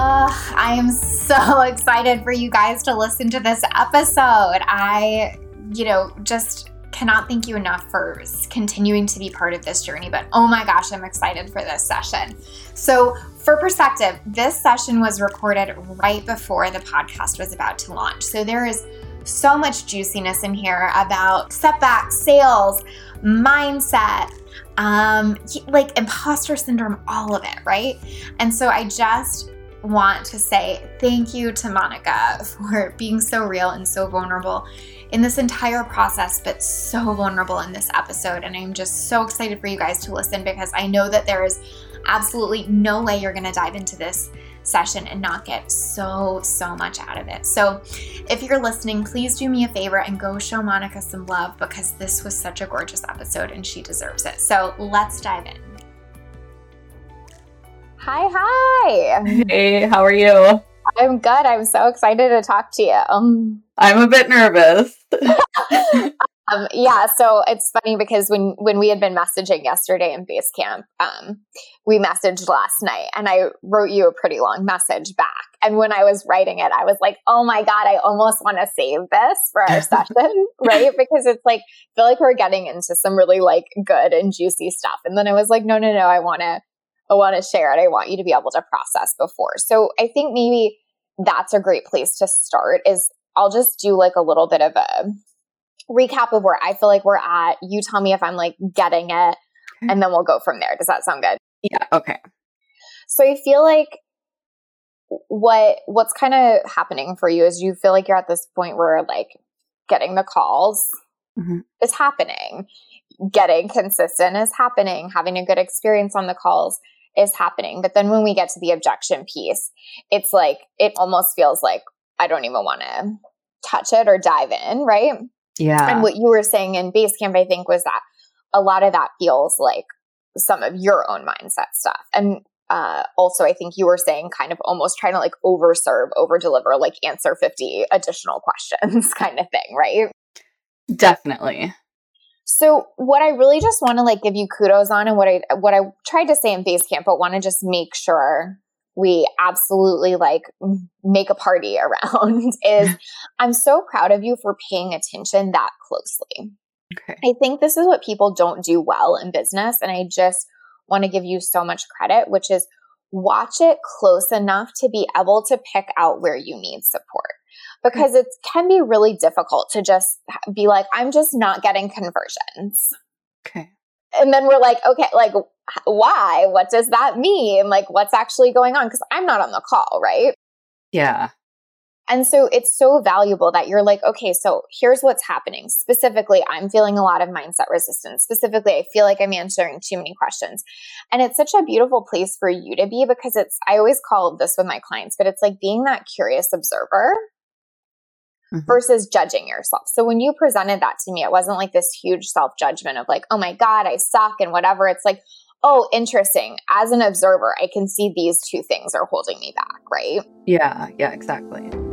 I am so excited for you guys to listen to this episode. I, you know, just cannot thank you enough for continuing to be part of this journey. But oh my gosh, I'm excited for this session. So, for perspective, this session was recorded right before the podcast was about to launch. So, there is so much juiciness in here about setbacks, sales, mindset, um, like imposter syndrome, all of it, right? And so I just want to say thank you to Monica for being so real and so vulnerable in this entire process, but so vulnerable in this episode. And I'm just so excited for you guys to listen because I know that there is absolutely no way you're going to dive into this session and not get so, so much out of it. So, if you're listening, please do me a favor and go show Monica some love because this was such a gorgeous episode and she deserves it. So, let's dive in. Hi, hi. Hey, how are you? I'm good. I'm so excited to talk to you. Um, I'm a bit nervous. um, yeah, so it's funny because when when we had been messaging yesterday in Basecamp, um, we messaged last night, and I wrote you a pretty long message back. And when I was writing it, I was like, "Oh my god, I almost want to save this for our session, right?" Because it's like I feel like we're getting into some really like good and juicy stuff. And then I was like, "No, no, no, I want to." I want to share it. I want you to be able to process before. So I think maybe that's a great place to start is I'll just do like a little bit of a recap of where I feel like we're at. You tell me if I'm like getting it and then we'll go from there. Does that sound good? Yeah, okay. So I feel like what what's kind of happening for you is you feel like you're at this point where like getting the calls mm-hmm. is happening. Getting consistent is happening. Having a good experience on the calls is happening. But then when we get to the objection piece, it's like, it almost feels like I don't even want to touch it or dive in, right? Yeah. And what you were saying in Basecamp, I think, was that a lot of that feels like some of your own mindset stuff. And uh, also, I think you were saying kind of almost trying to like overserve, over deliver, like answer 50 additional questions kind of thing, right? Definitely. So what I really just want to like give you kudos on and what I what I tried to say in Basecamp, but want to just make sure we absolutely like make a party around is I'm so proud of you for paying attention that closely. Okay. I think this is what people don't do well in business and I just want to give you so much credit, which is watch it close enough to be able to pick out where you need support because it can be really difficult to just be like, I'm just not getting conversions. Okay. And then we're like, okay, like, why? What does that mean? Like, what's actually going on? Because I'm not on the call, right? Yeah. And so it's so valuable that you're like, okay, so here's what's happening. Specifically, I'm feeling a lot of mindset resistance. Specifically, I feel like I'm answering too many questions. And it's such a beautiful place for you to be because it's, I always call this with my clients, but it's like being that curious observer mm-hmm. versus judging yourself. So when you presented that to me, it wasn't like this huge self judgment of like, oh my God, I suck and whatever. It's like, oh, interesting. As an observer, I can see these two things are holding me back, right? Yeah, yeah, exactly.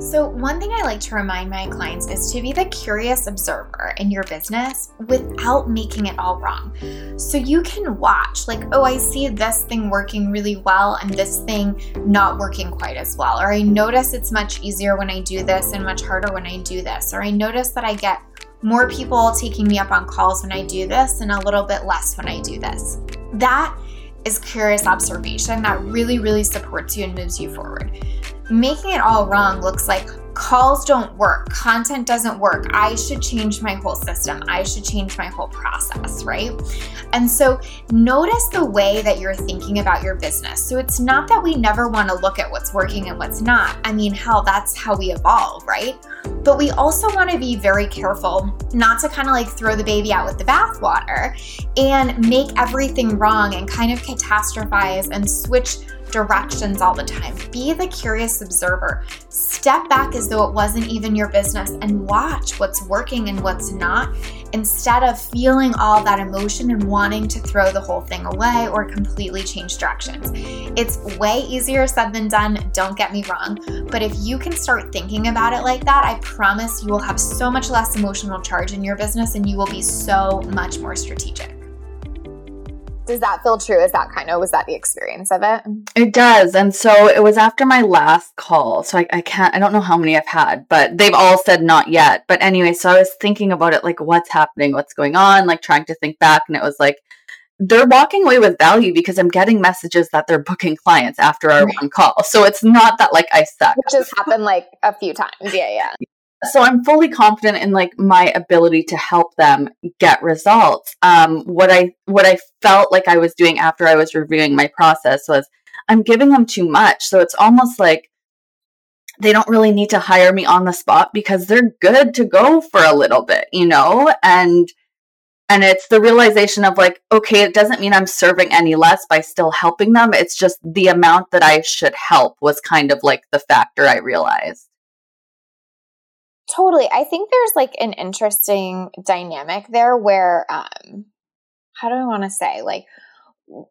So, one thing I like to remind my clients is to be the curious observer in your business without making it all wrong. So, you can watch, like, oh, I see this thing working really well and this thing not working quite as well. Or I notice it's much easier when I do this and much harder when I do this. Or I notice that I get more people taking me up on calls when I do this and a little bit less when I do this. That is curious observation that really, really supports you and moves you forward making it all wrong looks like calls don't work, content doesn't work. I should change my whole system. I should change my whole process, right? And so notice the way that you're thinking about your business. So it's not that we never want to look at what's working and what's not. I mean, hell, that's how we evolve, right? But we also want to be very careful not to kind of like throw the baby out with the bathwater and make everything wrong and kind of catastrophize and switch directions all the time. Be the curious observer. Step back as though it wasn't even your business and watch what's working and what's not instead of feeling all that emotion and wanting to throw the whole thing away or completely change directions. It's way easier said than done, don't get me wrong. But if you can start thinking about it like that, I promise you will have so much less emotional charge in your business and you will be so much more strategic. Does that feel true? Is that kind of was that the experience of it? It does. And so it was after my last call. So I, I can't, I don't know how many I've had, but they've all said not yet. But anyway, so I was thinking about it like, what's happening? What's going on? Like trying to think back. And it was like, they're walking away with value because I'm getting messages that they're booking clients after our one call. So it's not that like I suck. Which has happened like a few times. Yeah, yeah so i'm fully confident in like my ability to help them get results. Um what i what i felt like i was doing after i was reviewing my process was i'm giving them too much. So it's almost like they don't really need to hire me on the spot because they're good to go for a little bit you know? And and it's the realization of like okay it doesn't mean i'm serving any less by still helping them. It's just the amount that i should help was kind of like the factor i realized Totally. I think there's like an interesting dynamic there where, um, how do I want to say? Like,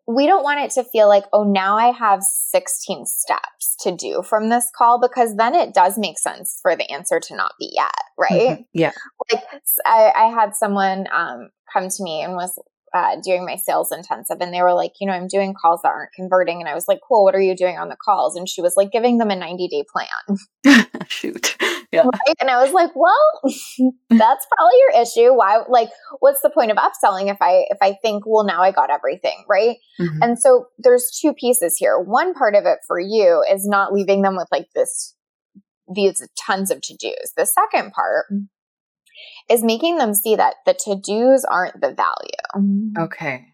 we don't want it to feel like, oh, now I have 16 steps to do from this call because then it does make sense for the answer to not be yet, right? Mm-hmm. Yeah. Like, I, I had someone um, come to me and was uh, doing my sales intensive and they were like, you know, I'm doing calls that aren't converting. And I was like, cool, what are you doing on the calls? And she was like, giving them a 90 day plan. Shoot. Yeah. Right? And I was like, well, that's probably your issue. Why, like, what's the point of upselling if I, if I think, well, now I got everything. Right. Mm-hmm. And so there's two pieces here. One part of it for you is not leaving them with like this, these tons of to dos. The second part is making them see that the to dos aren't the value. Okay.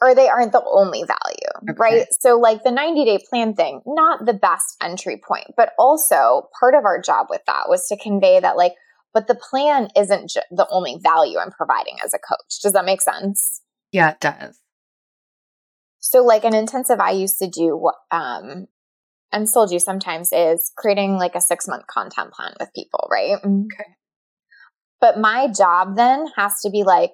Or they aren't the only value, okay. right? So, like the 90 day plan thing, not the best entry point, but also part of our job with that was to convey that, like, but the plan isn't ju- the only value I'm providing as a coach. Does that make sense? Yeah, it does. So, like an intensive I used to do, um, and still do sometimes, is creating like a six month content plan with people, right? Okay. But my job then has to be like,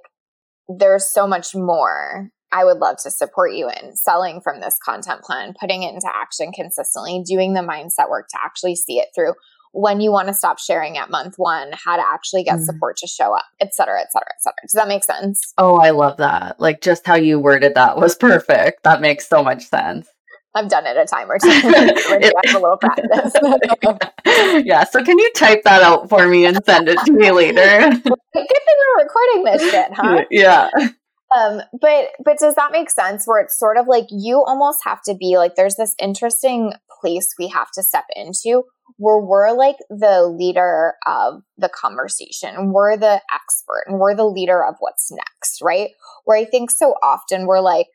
there's so much more I would love to support you in selling from this content plan, putting it into action consistently, doing the mindset work to actually see it through. When you want to stop sharing at month one, how to actually get mm. support to show up, et cetera, et cetera, et cetera. Does that make sense? Oh, I love that. Like just how you worded that was perfect. That makes so much sense. I've done it a time or two. I have a little practice. yeah. So can you type that out for me and send it to me later? Good thing we're recording this shit, huh? Yeah. Um, but but does that make sense? Where it's sort of like you almost have to be like there's this interesting place we have to step into where we're like the leader of the conversation. We're the expert and we're the leader of what's next, right? Where I think so often we're like,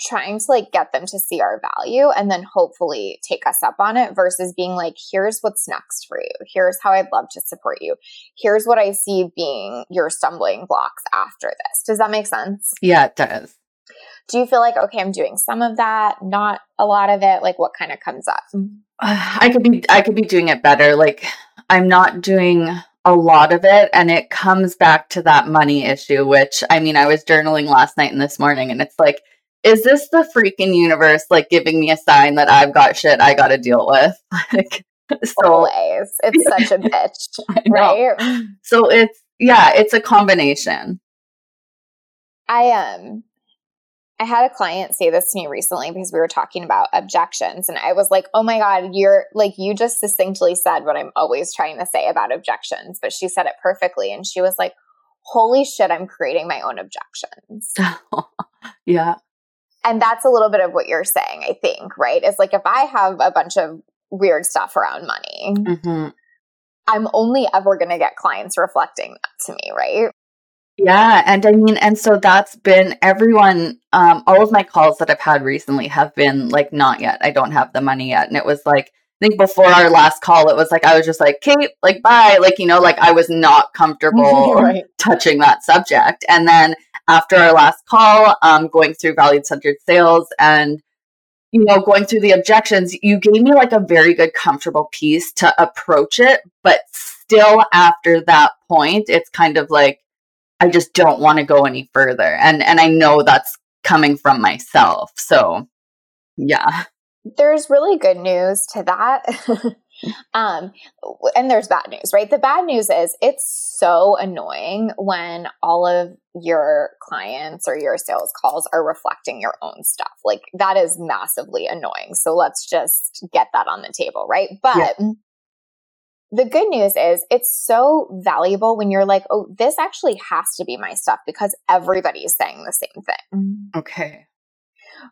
trying to like get them to see our value and then hopefully take us up on it versus being like, here's what's next for you. Here's how I'd love to support you. Here's what I see being your stumbling blocks after this. Does that make sense? Yeah, it does. Do you feel like, okay, I'm doing some of that, not a lot of it? Like what kind of comes up? I could be, I could be doing it better. Like I'm not doing a lot of it and it comes back to that money issue which i mean i was journaling last night and this morning and it's like is this the freaking universe like giving me a sign that I've got shit I got to deal with? Like, so always, it's such a bitch, right? So it's yeah, it's a combination. I um I had a client say this to me recently because we were talking about objections and I was like, "Oh my god, you're like you just succinctly said what I'm always trying to say about objections." But she said it perfectly and she was like, "Holy shit, I'm creating my own objections." yeah and that's a little bit of what you're saying, I think, right? Is like if I have a bunch of weird stuff around money, mm-hmm. I'm only ever going to get clients reflecting that to me, right? Yeah. And I mean, and so that's been everyone, um, all of my calls that I've had recently have been like, not yet. I don't have the money yet. And it was like, I think before our last call, it was like I was just like, Kate, like bye, like you know, like I was not comfortable right. touching that subject. And then after our last call, um, going through value centered sales and you know going through the objections, you gave me like a very good, comfortable piece to approach it. But still, after that point, it's kind of like I just don't want to go any further, and and I know that's coming from myself. So yeah there's really good news to that. um, and there's bad news, right? The bad news is it's so annoying when all of your clients or your sales calls are reflecting your own stuff. Like that is massively annoying. So let's just get that on the table, right? But yeah. the good news is it's so valuable when you're like, oh, this actually has to be my stuff because everybody's saying the same thing. Okay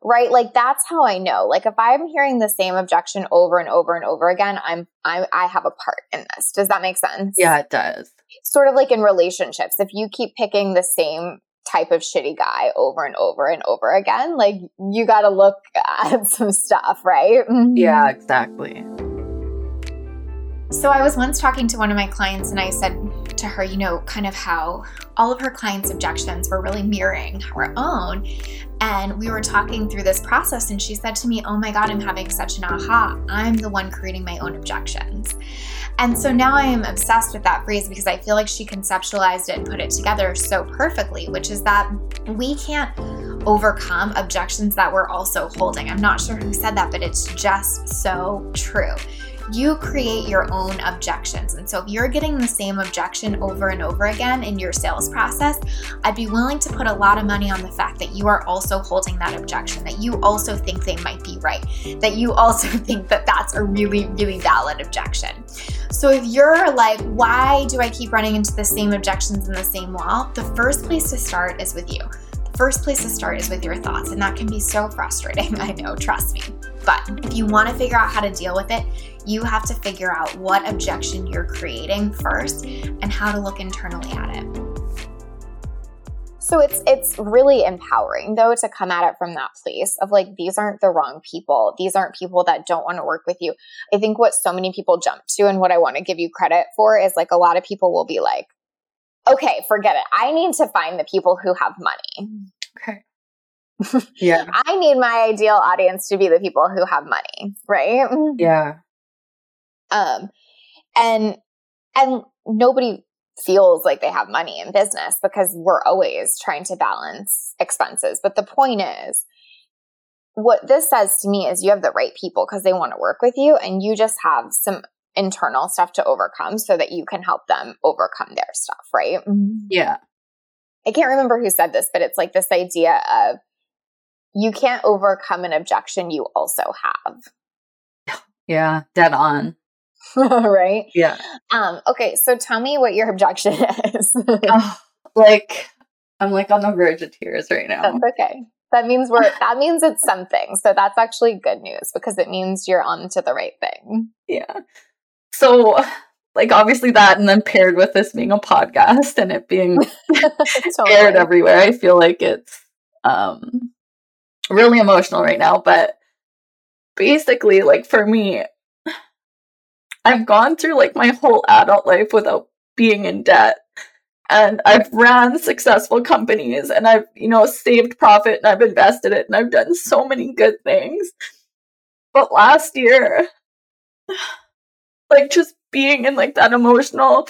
right? Like that's how i know. Like if i'm hearing the same objection over and over and over again i'm i i have a part in this. Does that make sense? Yeah it does. Sort of like in relationships if you keep picking the same type of shitty guy over and over and over again like you got to look at some stuff right? Mm-hmm. Yeah exactly. So I was once talking to one of my clients and I said to her, you know, kind of how all of her clients' objections were really mirroring our own. And we were talking through this process, and she said to me, Oh my God, I'm having such an aha. I'm the one creating my own objections. And so now I am obsessed with that phrase because I feel like she conceptualized it and put it together so perfectly, which is that we can't overcome objections that we're also holding. I'm not sure who said that, but it's just so true you create your own objections. And so if you're getting the same objection over and over again in your sales process, I'd be willing to put a lot of money on the fact that you are also holding that objection, that you also think they might be right, that you also think that that's a really, really valid objection. So if you're like, why do I keep running into the same objections in the same wall? The first place to start is with you The first place to start is with your thoughts, and that can be so frustrating. I know, trust me. But if you want to figure out how to deal with it, you have to figure out what objection you're creating first and how to look internally at it. So it's it's really empowering though to come at it from that place of like these aren't the wrong people. These aren't people that don't want to work with you. I think what so many people jump to and what I want to give you credit for is like a lot of people will be like, okay, forget it. I need to find the people who have money. Okay. Yeah. I need my ideal audience to be the people who have money, right? Yeah. Um and and nobody feels like they have money in business because we're always trying to balance expenses. But the point is what this says to me is you have the right people because they want to work with you and you just have some internal stuff to overcome so that you can help them overcome their stuff, right? Yeah. I can't remember who said this, but it's like this idea of you can't overcome an objection you also have. Yeah, dead on. right? Yeah. Um, okay, so tell me what your objection is. oh, like I'm like on the verge of tears right now. That's okay. That means we're that means it's something. So that's actually good news because it means you're on to the right thing. Yeah so like obviously that and then paired with this being a podcast and it being totally. aired everywhere i feel like it's um really emotional right now but basically like for me i've gone through like my whole adult life without being in debt and i've ran successful companies and i've you know saved profit and i've invested it and i've done so many good things. But last year like just being in like that emotional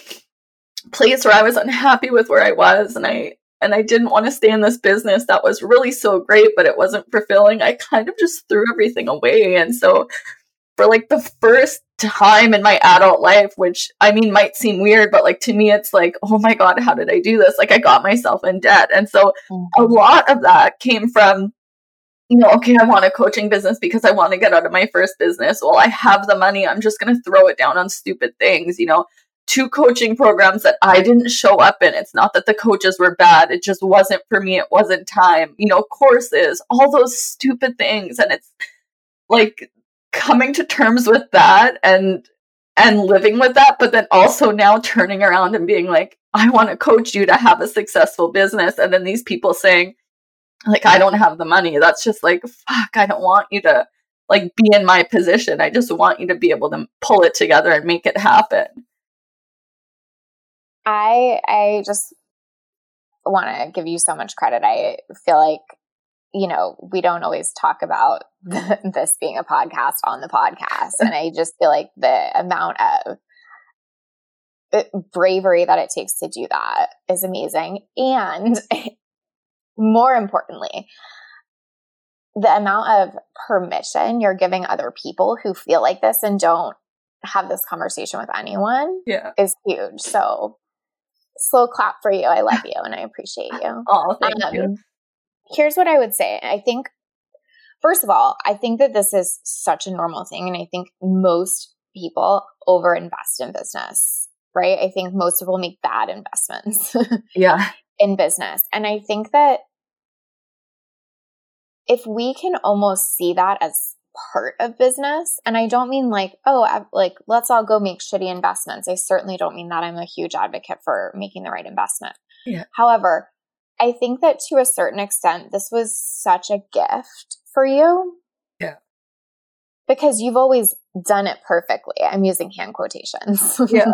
place where I was unhappy with where I was and I and I didn't want to stay in this business that was really so great but it wasn't fulfilling. I kind of just threw everything away and so for like the first time in my adult life which I mean might seem weird but like to me it's like oh my god how did I do this? Like I got myself in debt. And so mm-hmm. a lot of that came from you know, okay, I want a coaching business because I want to get out of my first business. Well, I have the money. I'm just going to throw it down on stupid things, you know, two coaching programs that I didn't show up in. It's not that the coaches were bad. It just wasn't for me. It wasn't time, you know, courses, all those stupid things. And it's like coming to terms with that and, and living with that, but then also now turning around and being like, I want to coach you to have a successful business. And then these people saying, like I don't have the money. That's just like fuck. I don't want you to like be in my position. I just want you to be able to pull it together and make it happen. I I just want to give you so much credit. I feel like you know, we don't always talk about this being a podcast on the podcast. And I just feel like the amount of uh, bravery that it takes to do that is amazing. And more importantly, the amount of permission you're giving other people who feel like this and don't have this conversation with anyone yeah. is huge. So slow clap for you. I love you and I appreciate you. Oh, thank um, you. Here's what I would say. I think, first of all, I think that this is such a normal thing. And I think most people over invest in business, right? I think most people make bad investments. yeah. In business. And I think that if we can almost see that as part of business, and I don't mean like, oh, I, like, let's all go make shitty investments. I certainly don't mean that. I'm a huge advocate for making the right investment. Yeah. However, I think that to a certain extent, this was such a gift for you. Yeah. Because you've always done it perfectly. I'm using hand quotations. Yeah.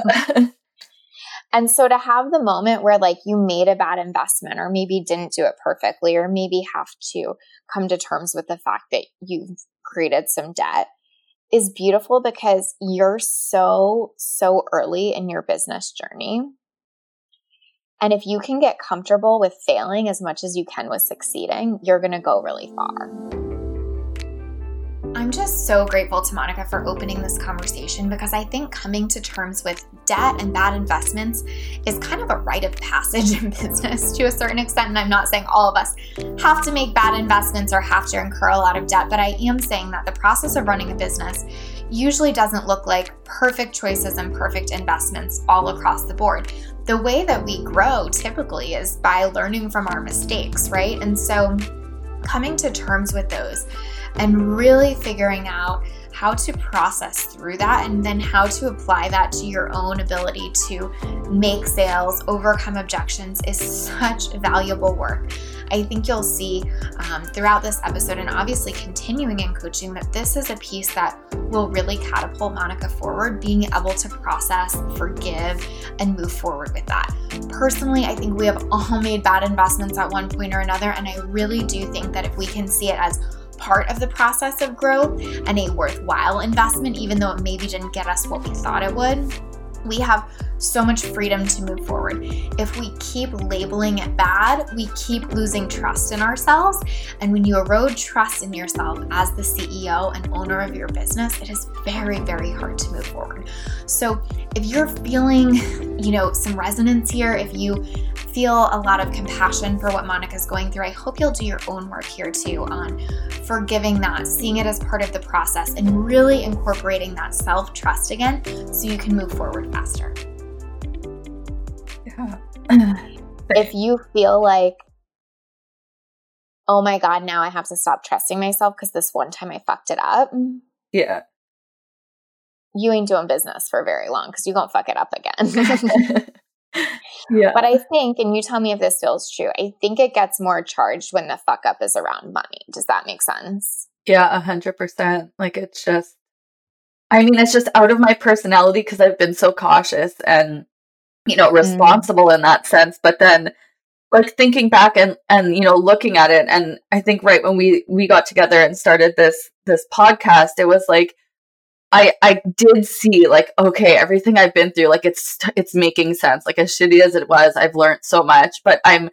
and so to have the moment where like you made a bad investment or maybe didn't do it perfectly or maybe have to come to terms with the fact that you've created some debt is beautiful because you're so, so early in your business journey and if you can get comfortable with failing as much as you can with succeeding, you're going to go really far. I'm just so grateful to Monica for opening this conversation because I think coming to terms with debt and bad investments is kind of a rite of passage in business to a certain extent. And I'm not saying all of us have to make bad investments or have to incur a lot of debt, but I am saying that the process of running a business usually doesn't look like perfect choices and perfect investments all across the board. The way that we grow typically is by learning from our mistakes, right? And so coming to terms with those and really figuring out how to process through that and then how to apply that to your own ability to make sales, overcome objections is such valuable work. I think you'll see um, throughout this episode and obviously continuing in coaching that this is a piece that will really catapult Monica forward, being able to process, forgive, and move forward with that. Personally, I think we have all made bad investments at one point or another, and I really do think that if we can see it as part of the process of growth and a worthwhile investment, even though it maybe didn't get us what we thought it would, we have so much freedom to move forward. If we keep labeling it bad, we keep losing trust in ourselves. And when you erode trust in yourself as the CEO and owner of your business, it is very, very hard to move forward. So if you're feeling, you know, some resonance here, if you feel a lot of compassion for what Monica's going through, I hope you'll do your own work here too on forgiving that, seeing it as part of the process, and really incorporating that self trust again so you can move forward faster. Yeah. if you feel like, oh my God, now I have to stop trusting myself because this one time I fucked it up. Yeah. You ain't doing business for very long because you won't fuck it up again. yeah. But I think, and you tell me if this feels true, I think it gets more charged when the fuck up is around money. Does that make sense? Yeah, a hundred percent. Like it's just, I mean, it's just out of my personality because I've been so cautious and, you know, mm-hmm. responsible mm. in that sense. But then, like thinking back and and you know looking at it, and I think right when we we got together and started this this podcast, it was like I I did see like okay everything I've been through like it's it's making sense like as shitty as it was I've learned so much but I'm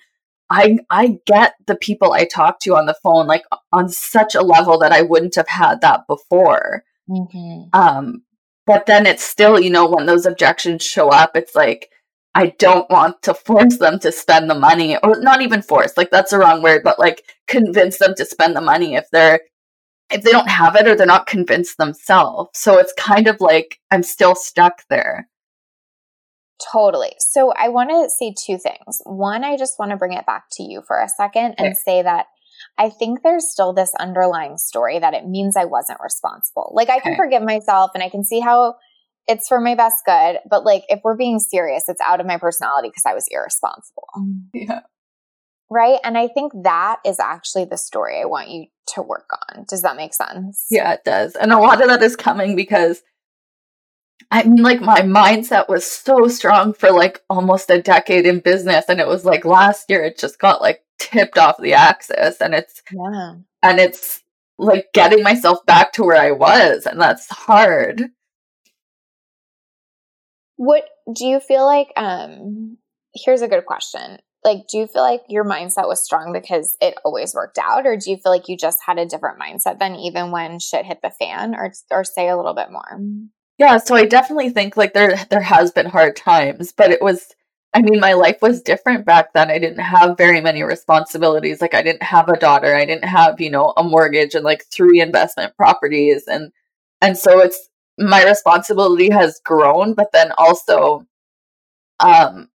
I I get the people I talk to on the phone like on such a level that I wouldn't have had that before mm-hmm. um but then it's still you know when those objections show up it's like I don't want to force them to spend the money or not even force like that's the wrong word but like convince them to spend the money if they're if they don't have it or they're not convinced themselves. So it's kind of like I'm still stuck there. Totally. So I want to say two things. One, I just want to bring it back to you for a second and okay. say that I think there's still this underlying story that it means I wasn't responsible. Like I can okay. forgive myself and I can see how it's for my best good, but like if we're being serious, it's out of my personality because I was irresponsible. Mm, yeah. Right. And I think that is actually the story I want you to work on. Does that make sense? Yeah, it does. And a lot of that is coming because I mean, like my mindset was so strong for like almost a decade in business. And it was like last year, it just got like tipped off the axis. And it's, Yeah. and it's like getting myself back to where I was. And that's hard. What do you feel like? Um, here's a good question. Like, do you feel like your mindset was strong because it always worked out, or do you feel like you just had a different mindset than even when shit hit the fan, or or say a little bit more? Yeah, so I definitely think like there there has been hard times, but it was I mean my life was different back then. I didn't have very many responsibilities. Like I didn't have a daughter. I didn't have, you know, a mortgage and like three investment properties and and so it's my responsibility has grown, but then also um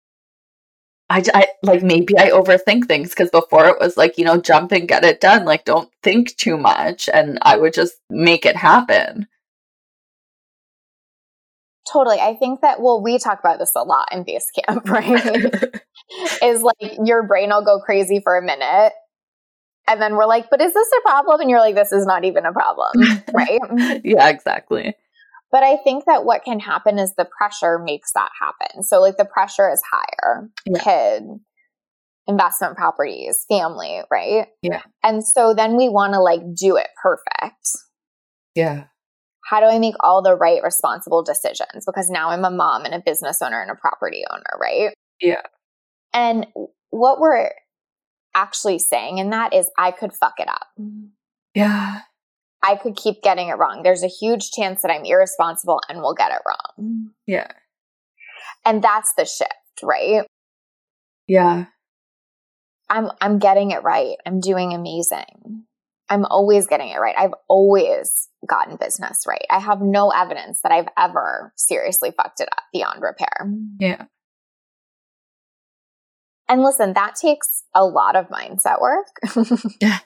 I, I like maybe I overthink things because before it was like, you know, jump and get it done. Like, don't think too much. And I would just make it happen. Totally. I think that, well, we talk about this a lot in Basecamp, right? is like your brain will go crazy for a minute. And then we're like, but is this a problem? And you're like, this is not even a problem, right? yeah, exactly. But I think that what can happen is the pressure makes that happen. So, like, the pressure is higher Yeah. kid, investment properties, family, right? Yeah. And so then we want to like do it perfect. Yeah. How do I make all the right responsible decisions? Because now I'm a mom and a business owner and a property owner, right? Yeah. And what we're actually saying in that is I could fuck it up. Yeah. I could keep getting it wrong. There's a huge chance that I'm irresponsible and will get it wrong. Yeah. And that's the shift, right? Yeah. I'm I'm getting it right. I'm doing amazing. I'm always getting it right. I've always gotten business right. I have no evidence that I've ever seriously fucked it up beyond repair. Yeah. And listen, that takes a lot of mindset work. Yeah.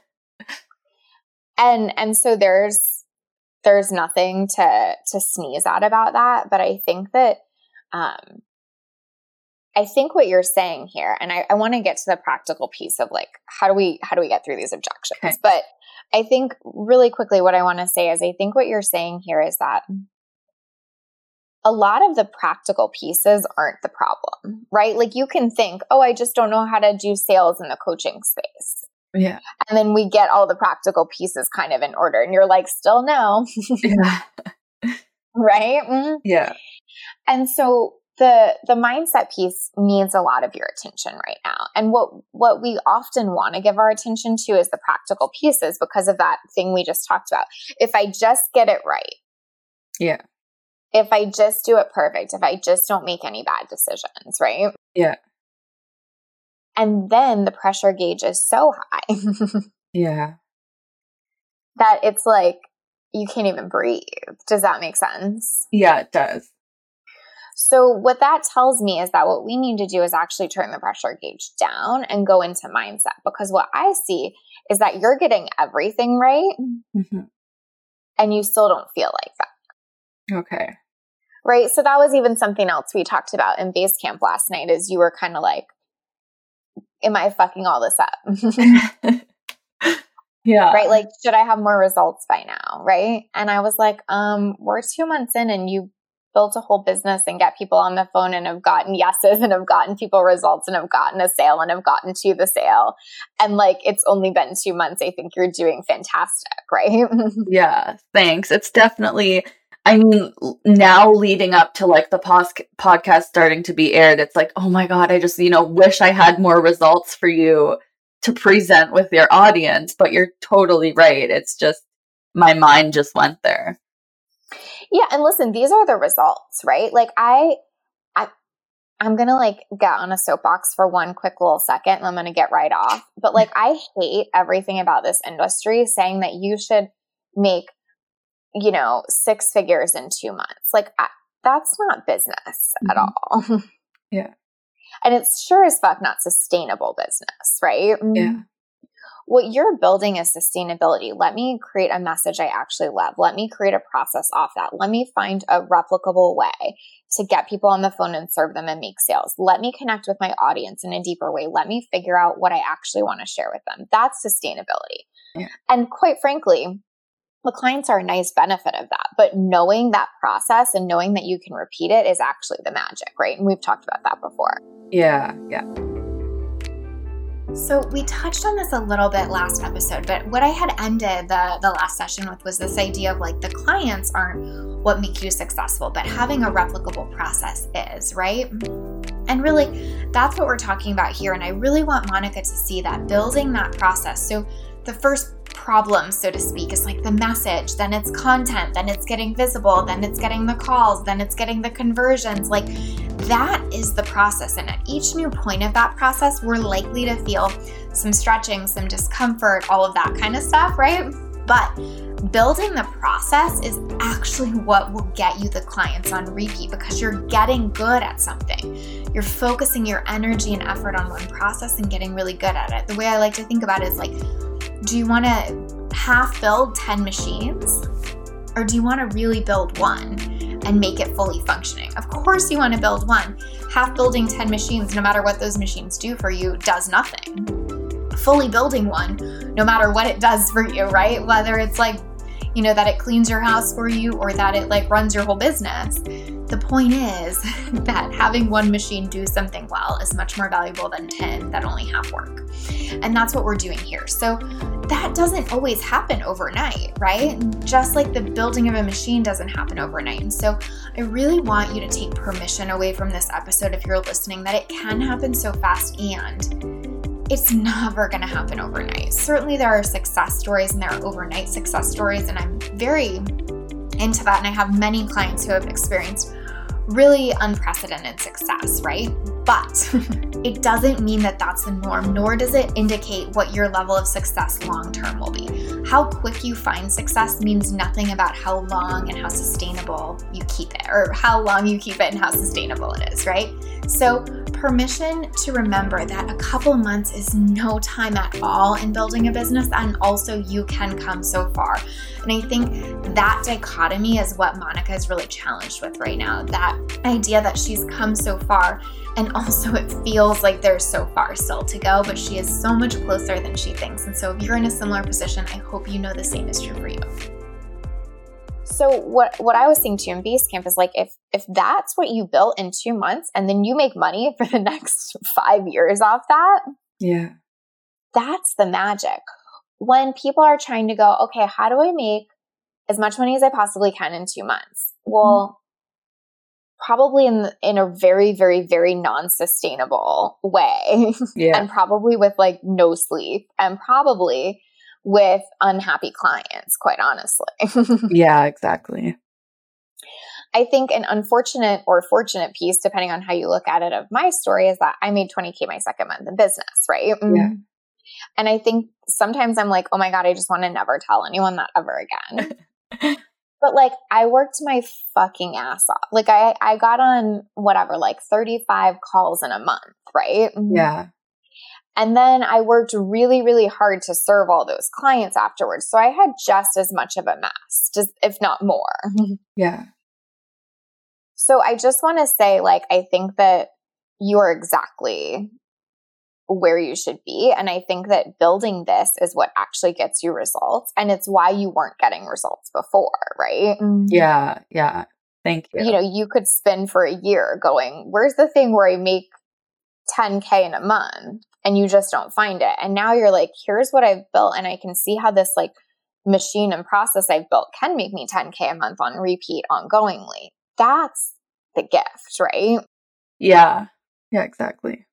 And and so there's there's nothing to to sneeze at about that, but I think that um I think what you're saying here, and I, I want to get to the practical piece of like how do we how do we get through these objections? Okay. But I think really quickly what I want to say is I think what you're saying here is that a lot of the practical pieces aren't the problem, right? Like you can think, oh, I just don't know how to do sales in the coaching space. Yeah. And then we get all the practical pieces kind of in order. And you're like, still no, Yeah. right? Mhm. Yeah. And so the the mindset piece needs a lot of your attention right now. And what what we often want to give our attention to is the practical pieces because of that thing we just talked about. If I just get it right, Yeah. if I just do it perfect, if I just don't make any bad decisions, right? Yeah. And then the pressure gauge is so high Yeah. that it's like you can't even breathe. Does that make sense? Yeah, it does. So, what that tells me is that what we need to do is actually turn the pressure gauge down and go into mindset because what I see is that you're getting everything right hmm and you still don't feel like that. Okay. Right. So, that was even something else we talked about in Basecamp last night is you were kind of like, Am I fucking all this up? yeah. right? Like, should I have more results by now? Right. And I was like, um, we're two months in and you built a whole business and get people on the phone and have gotten yeses and have gotten people results and have gotten a sale and have gotten to the sale. And like, it's only been two months. I think you're doing fantastic. Right. Yeah. Thanks. It's definitely. I mean, now leading up to like the pos- podcast starting to be aired, it's like, oh my god, I just you know wish I had more results for you to present with your audience. But you're totally right. It's just my mind just went there. Yeah. And listen, these are the results, right? Like I, I, I'm going to like get on a soapbox for one quick little second and I'm going to get right off. But like, I hate everything about this industry saying that you should make, you know, six figures in two months. Like, I, that's not business at Mhm. all. Yeah. And it's sure as fuck not sustainable business, right? Yeah. What you're building is sustainability. Let me create a message I actually love. Let me create a process off that. Let me find a replicable way to get people on the phone and serve them and make sales. Let me connect with my audience in a deeper way. Let me figure out what I actually want to share with them. That's sustainability. Yeah. And quite frankly, the clients are a nice benefit of that. But knowing that process and knowing that you can repeat it is actually the magic, right? And we've talked about that before. Yeah, yeah. So we touched on this a little bit last episode, but what I had ended the the last session with was this idea of like the clients aren't what make you successful, but having a replicable process is, right? And really that's what we're talking about here and I really want Monica to see that building that process. So the first problem, so to speak, is like the message, then it's content, then it's getting visible, then it's getting the calls, then it's getting the conversions. Like that is the process. And at each new point of that process, we're likely to feel some stretching, some discomfort, all of that kind of stuff, right? But building the process is actually what will get you the clients on repeat because you're getting good at something. You're focusing your energy and effort on one process and getting really good at it. The way I like to think about it is like, do you want to half build 10 machines? Or do you want to really build one and make it fully functioning? Of course, you want to build one. Half building 10 machines, no matter what those machines do for you, does nothing. Fully building one, no matter what it does for you, right? Whether it's like, you know, that it cleans your house for you or that it like runs your whole business the point is that having one machine do something well is much more valuable than 10 that only half work. And that's what we're doing here. So that doesn't always happen overnight, right? Just like the building of a machine doesn't happen overnight. And so I really want you to take permission away from this episode if you're listening that it can happen so fast and it's never going to happen overnight. Certainly, there are success stories and there are overnight success stories, and I'm very into that. And I have many clients who have experienced really unprecedented success, right? But it doesn't mean that that's the norm, nor does it indicate what your level of success long term will be. How quick you find success means nothing about how long and how sustainable you keep it, or how long you keep it and how sustainable it is, right? So, permission to remember that a couple months is no time at all in building a business, and also you can come so far. And I think that dichotomy is what Monica is really challenged with right now that idea that she's come so far, and also it feels like there's so far still to go, but she is so much closer than she thinks. And so, if you're in a similar position, I hope you know the same is true for you. So what what I was saying to you in Basecamp is like if if that's what you built in two months and then you make money for the next five years off that, yeah, that's the magic. When people are trying to go, okay, how do I make as much money as I possibly can in two months? Well, mm-hmm. Probably in in a very very very non sustainable way, yeah, and probably with like no sleep, and probably with unhappy clients, quite honestly. yeah, exactly. I think an unfortunate or fortunate piece, depending on how you look at it, of my story is that I made 20K my second month in business, right? Yeah. Mm-hmm. And I think sometimes I'm like, oh my God, I just want to never tell anyone that ever again. but like I worked my fucking ass off. Like I, I got on whatever, like 35 calls in a month, right? Mm-hmm. Yeah. And then I worked really, really hard to serve all those clients afterwards. So I had just as much of a mess, just if not more. Yeah. So I just want to say, like, I think that you're exactly where you should be. And I think that building this is what actually gets you results. And it's why you weren't getting results before, right? Mm-hmm. Yeah. Yeah. Thank you. You know, you could spend for a year going, where's the thing where I make 10K in a month? and you just don't find it. And now you're like, here's what I've built, and I can see how this like machine and process I've built can make me 10K a month on repeat ongoingly. That's the gift, right? Yeah. Yeah, exactly.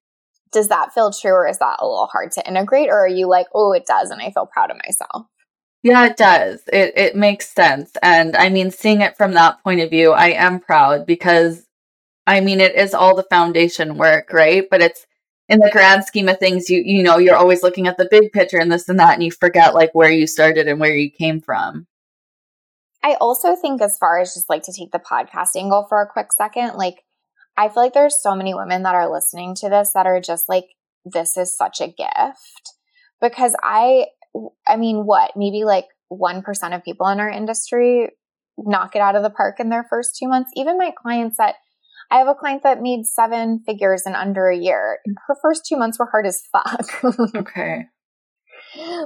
Does that feel true or is that a little hard to integrate? Or are you like, oh, it does, and I feel proud of myself? Yeah, it does. It it makes sense. And I mean, seeing it from that point of view, I am proud because I mean it is all the foundation work, right? But it's in the grand scheme of things, you you know, you're always looking at the big picture and this and that, and you forget like where you started and where you came from. I also think, as far as just like to take the podcast angle for a quick second, like I feel like there's so many women that are listening to this that are just like, this is such a gift. because I, I mean, what, maybe like 1% of people in our industry knock it out of the park in their first two months. Even my clients that I have a client that made seven figures in under a year. Her first two months were hard as fuck. okay.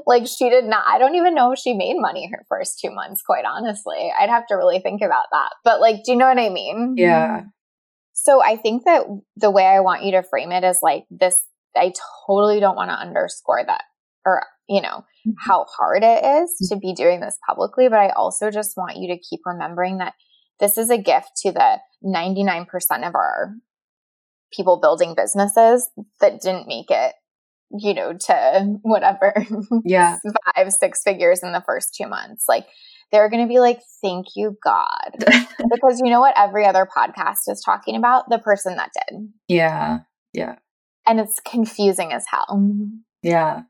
Like she did not, I don't even know if she made money her first two months, quite honestly. I'd have to really think about that. But like, do you know what I mean? Yeah. So I think that the way I want you to frame it is like this I totally don't want to underscore that or, you know, mm-hmm. how hard it is mm-hmm. to be doing this publicly. But I also just want you to keep remembering that this is a gift to the 99% of our people building businesses that didn't make it, you know, to whatever, yeah, five, six figures in the first two months. Like, they're going to be like, thank you, God. because you know what every other podcast is talking about? The person that did. Yeah. Yeah and it's confusing as hell. Yeah.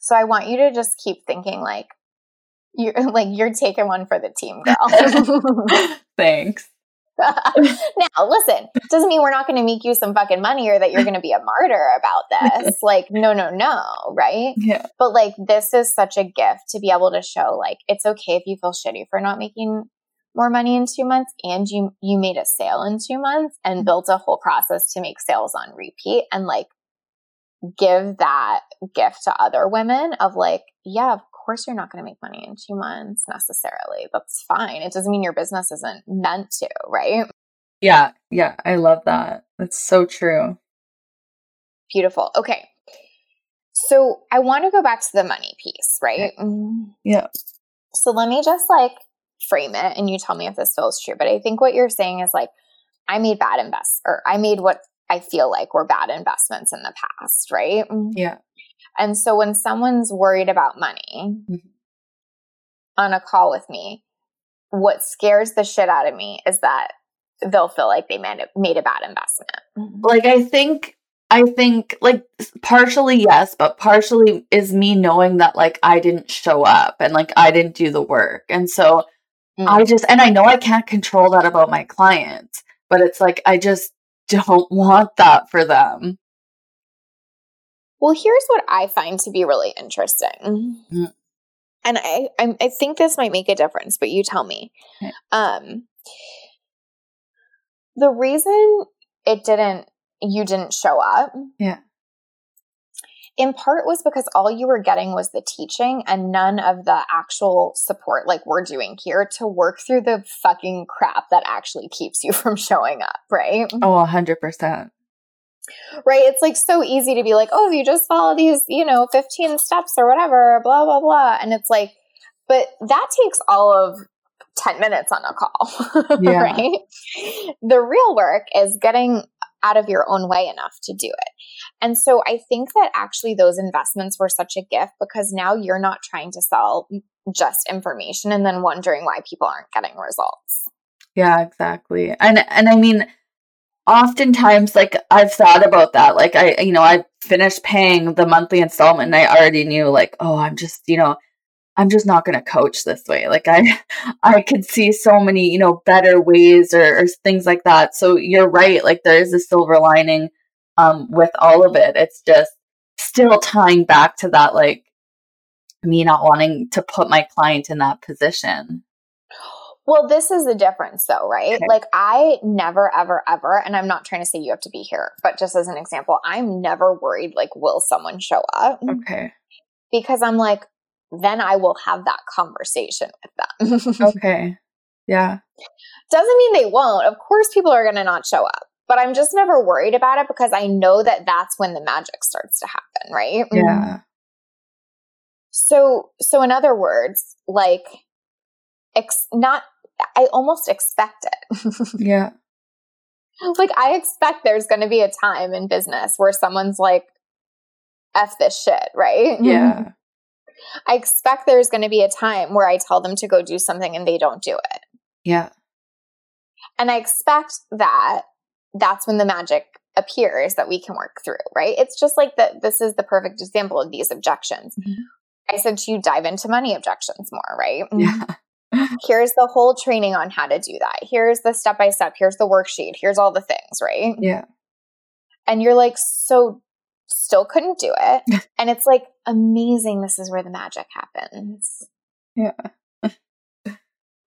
So I want you to just keep thinking like you're like you're taking one for the team, girl. Thanks. now, listen, doesn't mean we're not going to make you some fucking money or that you're going to be a martyr about this. like, no, no, no, right? Yeah. But like, this is such a gift to be able to show, like, it's okay if you feel shitty for not making more money in two months and you you made a sale in two months and mm-hmm. built a whole process to make sales on repeat and like give that gift to other women of like yeah of course you're not going to make money in two months necessarily. That's fine. It doesn't mean your business isn't meant to right? Yeah yeah i love that. That's so true. Beautiful. Okay. So i want to go back to the money piece right? Mm. Yeah. So let me just like frame it and you tell me if this feels true. But I think what you're saying is like, I made bad invest or I made what I feel like were bad investments in the past, right? Mm. Yeah. And so when someone's worried about money mm-hmm. on a call with me, what scares the shit out of me is that they'll feel like they made a, made a bad investment. Like I think I think like partially yes, but partially is me knowing that like I didn't show up and like I didn't do the work. And so Mm. I just, and I know I can't control that about my clients, but it's like, I just don't want that for them. Well, here's what I find to be really interesting. Mm. And I, I, I think this might make a difference, but you tell me. Okay. Um, the reason it didn't, you didn't show up. Yeah in part was because all you were getting was the teaching and none of the actual support like we're doing here to work through the fucking crap that actually keeps you from showing up, right? Oh, 100%. Right? It's like so easy to be like, oh, you just follow these, you know, 15 steps or whatever, blah, blah, blah. And it's like, but that takes all of 10 minutes on a call, yeah. right? The real work is getting out of your own way enough to do it. And so I think that actually those investments were such a gift because now you're not trying to sell just information and then wondering why people aren't getting results. Yeah, exactly. And and I mean oftentimes like I've thought about that. Like I you know, I finished paying the monthly installment and I already knew like, oh, I'm just, you know, I'm just not going to coach this way. Like I, I could see so many, you know, better ways or, or things like that. So you're right. Like there is a silver lining um, with all of it. It's just still tying back to that, like me not wanting to put my client in that position. Well, this is the difference though, right? Okay. Like I never ever ever and I'm not trying to say you have to be here, but just as an example, I'm never worried like will someone show up? Okay. Because I'm like then I will have that conversation with them. okay. Yeah. Doesn't mean they won't. Of course people are going to not show up but I'm just never worried about it because I know that that's when the magic starts to happen, right? Mm. Yeah. So, so in other words, like, ex- not, I almost expect it. yeah. Like, I expect there's going to be a time in business where someone's like, F this shit, right? Yeah. I expect there's going to be a time where I tell them to go do something and they don't do it. Yeah. And I expect that that's when the magic appears that we can work through, right? It's just like that this is the perfect example of these objections. Mm-hmm. I said to you dive into money objections more, right? Yeah. Here's the whole training on how to do that. Here's the step by step. Here's the worksheet. Here's all the things, right? Yeah. And you're like, so still couldn't do it. and it's like amazing. This is where the magic happens. Yeah.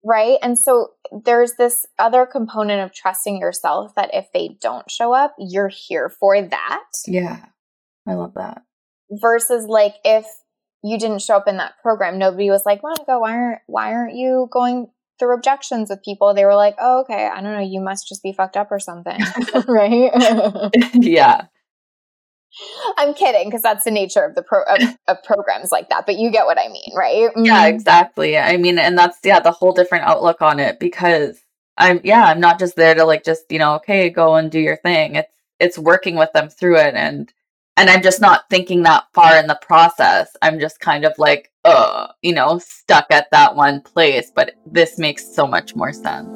right. And so there's this other component of trusting yourself that if they don't show up, you're here for that. Yeah. I love that. Versus like if you didn't show up in that program, nobody was like, Monica, why aren't why aren't you going through objections with people? They were like, Oh, okay, I don't know, you must just be fucked up or something. right? yeah. I'm kidding because that's the nature of the pro of, of, programs like that. But you get what I mean, right? Yeah, mm-hmm. exactly. I mean, and that's yeah the whole different outlook on it because I'm yeah I'm not just there to like just you know okay go and do your thing. It's it's working with them through it and and I'm just not thinking that far in the process. I'm just kind of like uh you know stuck at that one place. But this makes so much more sense.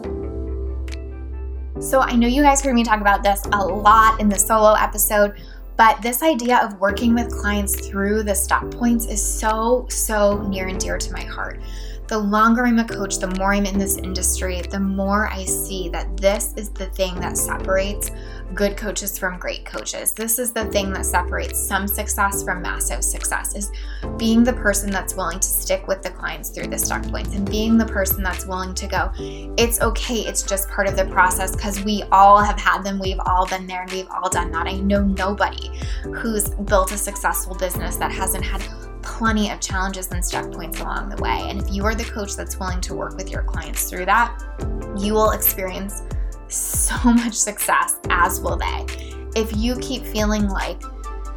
So I know you guys heard me talk about this a lot in the solo episode but this idea of working with clients through the stop points is so, so near and dear to my heart the longer I'm a coach, the more I'm in this industry, the more I see that this is the thing that separates good coaches from great coaches. This is the thing that separates some success from massive success is being the person that's willing to stick with the clients through the stuck points and being the person that's willing to go, it's okay, it's just part of the process because we all have had them, we've all been there, and we've all done that. I know nobody who's built a successful business that hasn't had plenty of challenges and stuck points along the way. And if you are the coach that's willing to work with your clients through that, you will experience so much success, as will they. If you keep feeling like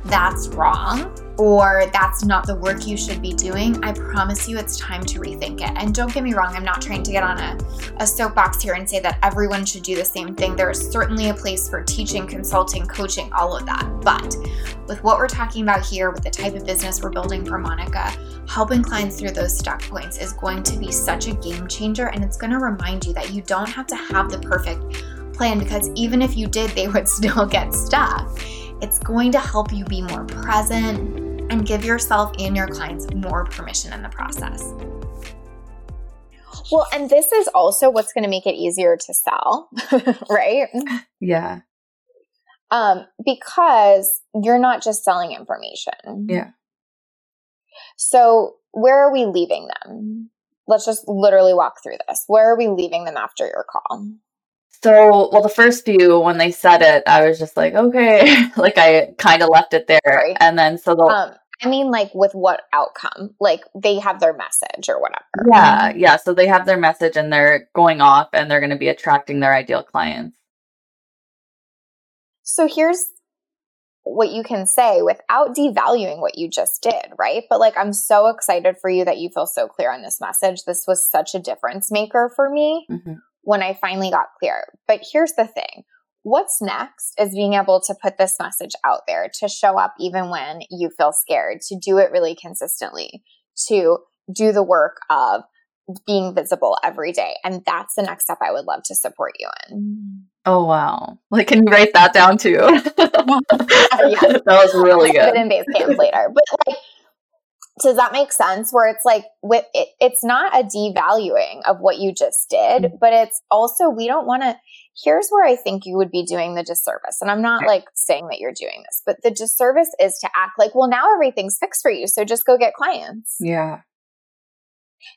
that's wrong or that's not the work you should be doing, I promise you it's time to rethink it. And don't get me wrong, I'm not trying to get on a, a soapbox here and say that everyone should do the same thing. There is certainly a place for teaching, consulting, coaching, all of that. But with what we're talking about here, with the type of business we're building for Monica, helping clients through those stuck points is going to be such a game changer. And it's going to remind you that you don't have to have the perfect plan because even if you did, they would still get stuck. It's going to help you be more present and give yourself and your clients more permission in the process. Well, and this is also what's going to make it easier to sell, right? Yeah. Um, because you're not just selling information. Yeah. So, where are we leaving them? Let's just literally walk through this. Where are we leaving them after your call? So, well, the first few when they said it, I was just like, okay, like I kind of left it there, Sorry. and then so the. Um, I mean, like with what outcome? Like they have their message or whatever. Yeah, yeah. So they have their message and they're going off and they're going to be attracting their ideal clients. So here's what you can say without devaluing what you just did, right? But like, I'm so excited for you that you feel so clear on this message. This was such a difference maker for me. Mm-hmm when I finally got clear. But here's the thing what's next is being able to put this message out there, to show up even when you feel scared, to do it really consistently, to do the work of being visible every day. And that's the next step I would love to support you in. Oh wow! Like, can you write that down too? yeah. that was really good. in base camp later, but like does that make sense where it's like with it, it's not a devaluing of what you just did mm-hmm. but it's also we don't want to here's where i think you would be doing the disservice and i'm not like saying that you're doing this but the disservice is to act like well now everything's fixed for you so just go get clients yeah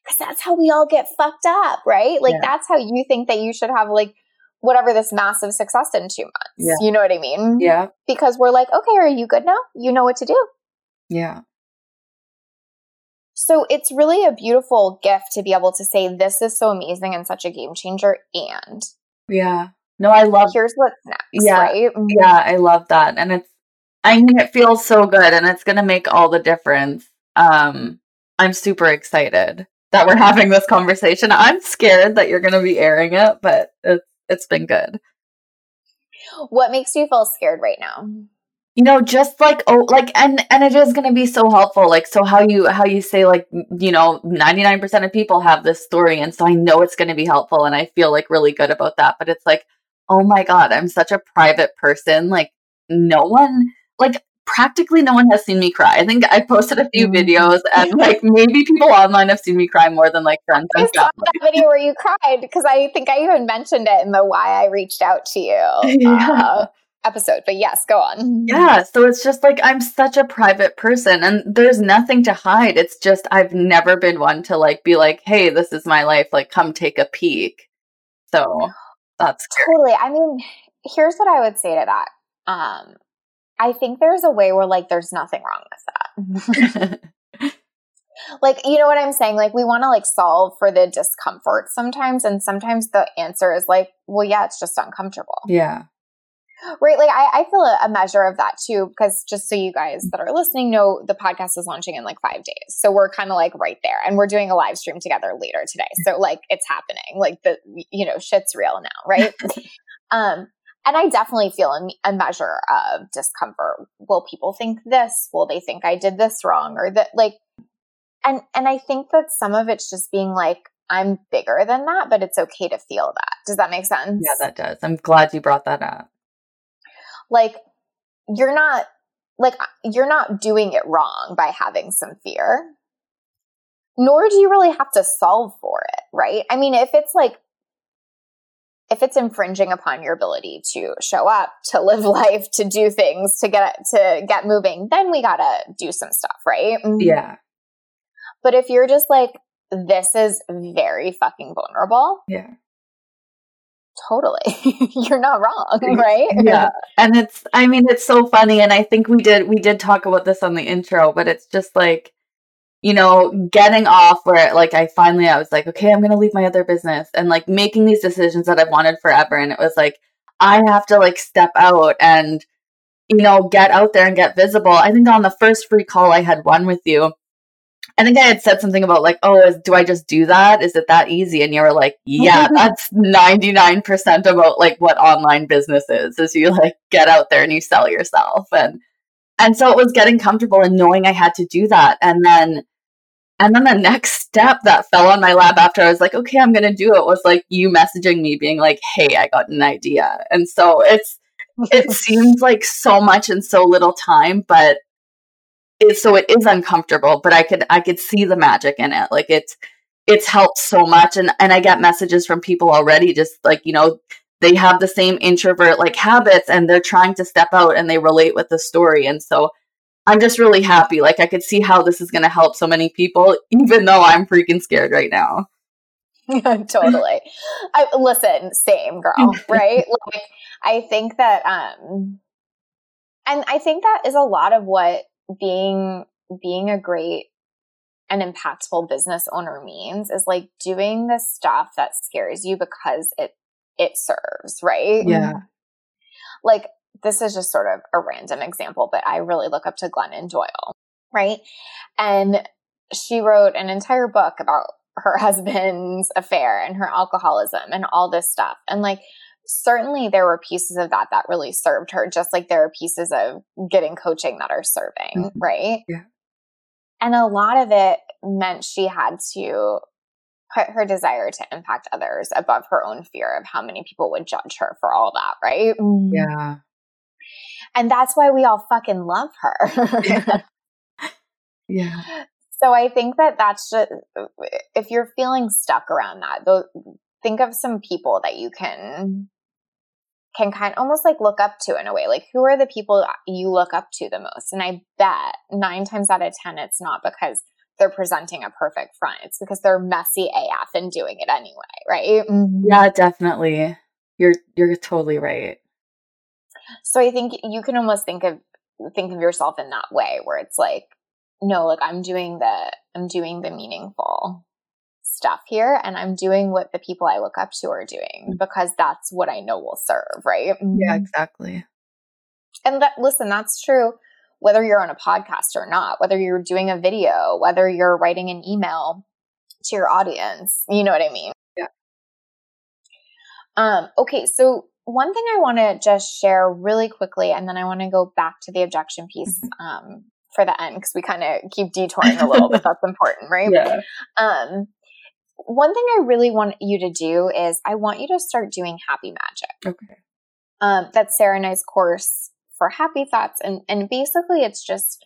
because that's how we all get fucked up right like yeah. that's how you think that you should have like whatever this massive success in two months yeah. you know what i mean yeah because we're like okay are you good now you know what to do yeah so it's really a beautiful gift to be able to say, this is so amazing and such a game changer. And yeah, no, I love. Here's what's next. Yeah, right? Mm-hmm. yeah, I love that, and it's. I mean, it feels so good, and it's going to make all the difference. Um, I'm super excited that we're having this conversation. I'm scared that you're going to be airing it, but it's it's been good. What makes you feel scared right now? you know just like oh like and and it is going to be so helpful like so how you how you say like you know 99% of people have this story and so i know it's going to be helpful and i feel like really good about that but it's like oh my god i'm such a private person like no one like practically no one has seen me cry. I think I posted a few mm. videos and like maybe people online have seen me cry more than like friends. And stuff. I saw that video where you cried because I think I even mentioned it in the why I reached out to you. Yeah. Uh, episode. But yes, go on. Yeah. So it's just like I'm such a private person and there's nothing to hide. It's just I've never been one to like be like, hey, this is my life. Like, come take a peek. So that's totally. I mean, here's what I would say to that. Um, I think there's a way where like there's nothing wrong with that. like you know what i'm saying? Like we want to like solve for the discomfort sometimes and sometimes the answer is like well yeah it's just uncomfortable. Yeah. Right like i, I feel a, a measure of that too because just so you guys that are listening know the podcast is launching in like five days. So we're kind of like right there and we're doing a live stream together later today. So like it's happening. Like the you know shit's real now right? Um and I definitely feel a, a, measure of discomfort. Will people think this? Will they think I did this wrong? Or that, like, and and I think that some of it's just being like I'm bigger than that, but it's okay to feel that. Does that make sense? Yeah, that does. I'm glad you brought that up. Like you're not like you're not doing it wrong by having some fear. Nor do you really have to solve for it, right? I mean, if it's like if it's infringing upon your ability to show up, to live life, to do things, to get to get moving, then we got to do some stuff, right? Mm-hmm. Yeah. But if you're just like, this is very fucking vulnerable. Yeah. Totally. you're not wrong, right? Yeah. And it's I mean it's so funny and I think we did we did talk about this on the intro, but it's just like you know, getting off where like I finally I was like, okay, I'm going to leave my other business and like making these decisions that I've wanted forever and it was like I have to like step out and you know, get out there and get visible. I think on the first free call I had one with you, I think I had said something about like, oh, is, do I just do that? Is it that easy? And you were like, yeah, that's 99% about like what online business is, is you like get out there and you sell yourself. And, and so it was getting comfortable and knowing I had to do that. And then, and then the next step that fell on my lap after I was like, okay, I'm going to do it was like you messaging me being like, hey, I got an idea. And so it's, it seems like so much in so little time, but it, so it is uncomfortable, but I could I could see the magic in it. Like it's it's helped so much and and I get messages from people already just like, you know, they have the same introvert like habits and they're trying to step out and they relate with the story. And so I'm just really happy. Like I could see how this is going to help so many people even though I'm freaking scared right now. totally. I, listen, same girl, right? like I think that um and I think that is a lot of what being being a great and impactful business owner means is like doing the stuff that scares you because it it serves, right? Yeah. Like this is just sort of a random example, but I really look up to Glennon Doyle, right? And she wrote an entire book about her husband's affair and her alcoholism and all this stuff. And like certainly there were pieces of that that really served her, just like there are pieces of getting coaching that are serving, mm-hmm. right? Yeah. And a lot of it meant she had to put her desire to impact others above her own fear of how many people would judge her for all that, right? Yeah. And that's why we all fucking love her. yeah. yeah. So I think that that's just, if you're feeling stuck around that, though, think of some people that you can can kind of almost like look up to in a way. Like, who are the people you look up to the most? And I bet nine times out of 10, it's not because they're presenting a perfect front. It's because they're messy AF and doing it anyway, right? Yeah, definitely. You're you're totally right. So I think you can almost think of think of yourself in that way where it's like, no, like I'm doing the I'm doing the meaningful stuff here and I'm doing what the people I look up to are doing mm. because that's what I know will serve, right? Yeah, mm-hmm. exactly. And that listen, that's true whether you're on a podcast or not, whether you're doing a video, whether you're writing an email to your audience. You know what I mean? Yeah. Um, okay, so one thing I want to just share really quickly, and then I want to go back to the objection piece mm-hmm. um, for the end because we kind of keep detouring a little, but that's important, right? Yeah. Um, one thing I really want you to do is I want you to start doing happy magic. Okay. Um, that's Sarah and I's course for happy thoughts. And, and basically it's just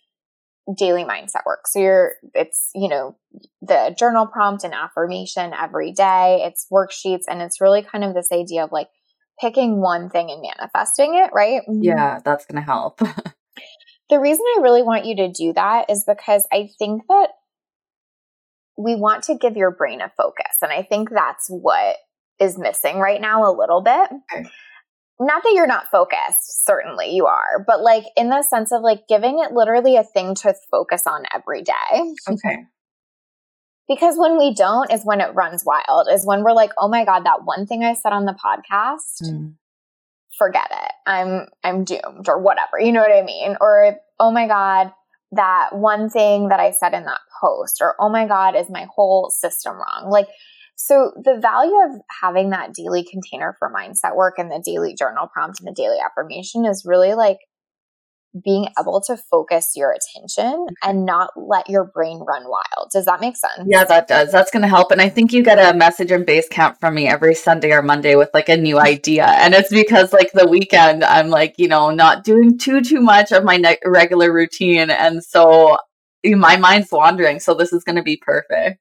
daily mindset work. So you're, it's, you know, the journal prompt and affirmation every day. It's worksheets and it's really kind of this idea of like picking one thing and manifesting it, right? Mm-hmm. Yeah, that's going to help. the reason I really want you to do that is because I think that we want to give your brain a focus. And I think that's what is missing right now a little bit. Okay. Not that you're not focused, certainly you are, but like in the sense of like giving it literally a thing to focus on every day. Okay. Because when we don't is when it runs wild, is when we're like, oh my God, that one thing I said on the podcast, mm. forget it. I'm I'm doomed or whatever. You know what I mean? Or oh my God, that one thing that I said in that post, or oh my God, is my whole system wrong? Like so the value of having that daily container for mindset work and the daily journal prompt and the daily affirmation is really like being able to focus your attention mm-hmm. and not let your brain run wild. Does that make sense? Yeah, that does. That's going to help. And I think you get a message in Basecamp from me every Sunday or Monday with like a new idea. And it's because like the weekend, I'm like, you know, not doing too, too much of my ne- regular routine. And so my mind's wandering. So this is going to be perfect.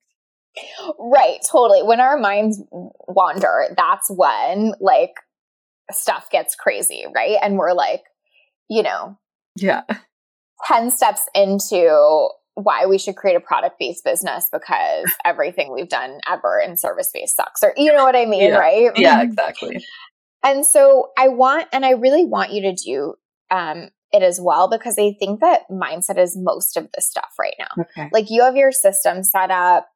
Right, totally. When our minds wander, that's when like stuff gets crazy, right? And we're like, you know, yeah. 10 steps into why we should create a product based business because everything we've done ever in service based sucks or you know what I mean, yeah. right? Yeah, exactly. And so I want and I really want you to do um it as well because I think that mindset is most of the stuff right now. Okay. Like you have your system set up,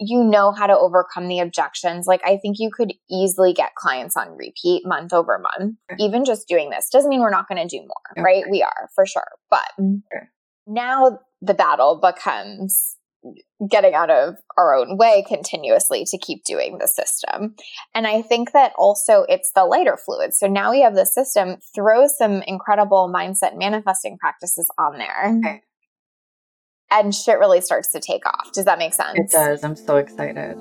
you know how to overcome the objections. Like I think you could easily get clients on repeat month over month, okay. even just doing this. Doesn't mean we're not going to do more, okay. right? We are for sure. But mm-hmm. okay. now the battle becomes getting out of our own way continuously to keep doing the system. And I think that also it's the lighter fluid. So now we have the system, throw some incredible mindset manifesting practices on there and shit really starts to take off. Does that make sense? It does. I'm so excited.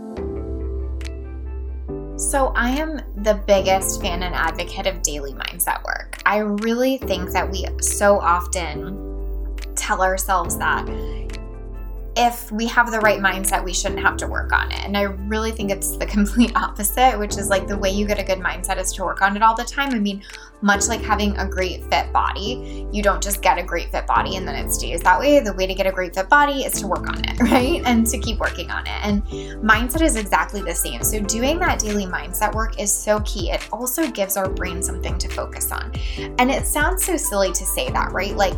So, I am the biggest fan and advocate of daily mindset work. I really think that we so often tell ourselves that if we have the right mindset, we shouldn't have to work on it. And I really think it's the complete opposite, which is like the way you get a good mindset is to work on it all the time. I mean, much like having a great fit body, you don't just get a great fit body and then it stays that way. The way to get a great fit body is to work on it, right? And to keep working on it. And mindset is exactly the same. So, doing that daily mindset work is so key. It also gives our brain something to focus on. And it sounds so silly to say that, right? Like,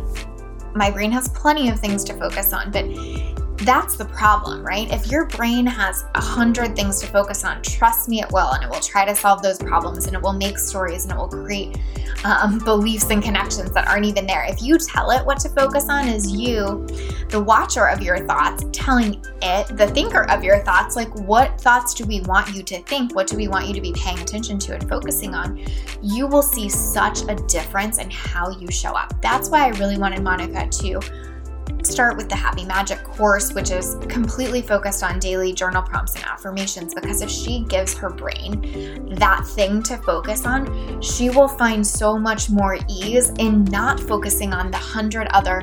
my brain has plenty of things to focus on, but that's the problem, right? If your brain has a hundred things to focus on, trust me, it will, and it will try to solve those problems, and it will make stories, and it will create um, beliefs and connections that aren't even there. If you tell it what to focus on, is you, the watcher of your thoughts, telling it, the thinker of your thoughts, like what thoughts do we want you to think? What do we want you to be paying attention to and focusing on? You will see such a difference in how you show up. That's why I really wanted Monica to start with the Happy Magic course, which is completely focused on daily journal prompts and affirmations. Because if she gives her brain that thing to focus on, she will find so much more ease in not focusing on the hundred other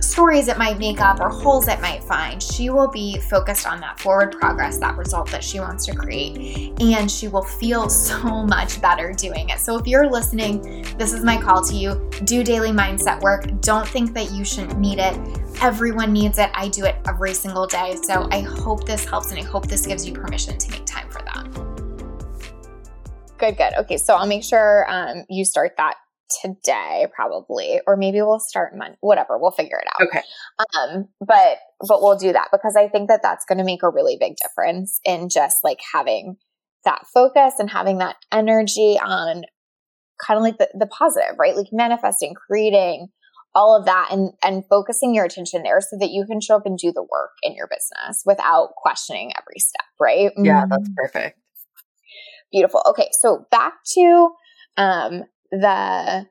stories it might make up or holes it might find, she will be focused on that forward progress, that result that she wants to create. And she will feel so much better doing it. So if you're listening, this is my call to you. Do daily mindset work. Don't think that you shouldn't need it. Everyone needs it. I do it every single day. So I hope this helps and I hope this gives you permission to make time for that. Good, good. Okay, so I'll make sure um, you start that today probably or maybe we'll start month whatever we'll figure it out okay um but but we'll do that because i think that that's going to make a really big difference in just like having that focus and having that energy on kind of like the, the positive right like manifesting creating all of that and and focusing your attention there so that you can show up and do the work in your business without questioning every step right yeah that's mm-hmm. perfect beautiful okay so back to um the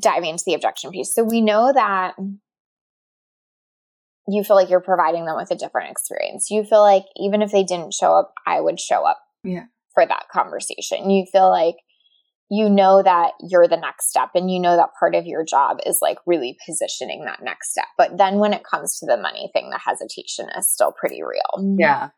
diving into the objection piece. So we know that you feel like you're providing them with a different experience. You feel like even if they didn't show up, I would show up yeah. for that conversation. You feel like you know that you're the next step and you know that part of your job is like really positioning that next step. But then when it comes to the money thing, the hesitation is still pretty real. Yeah.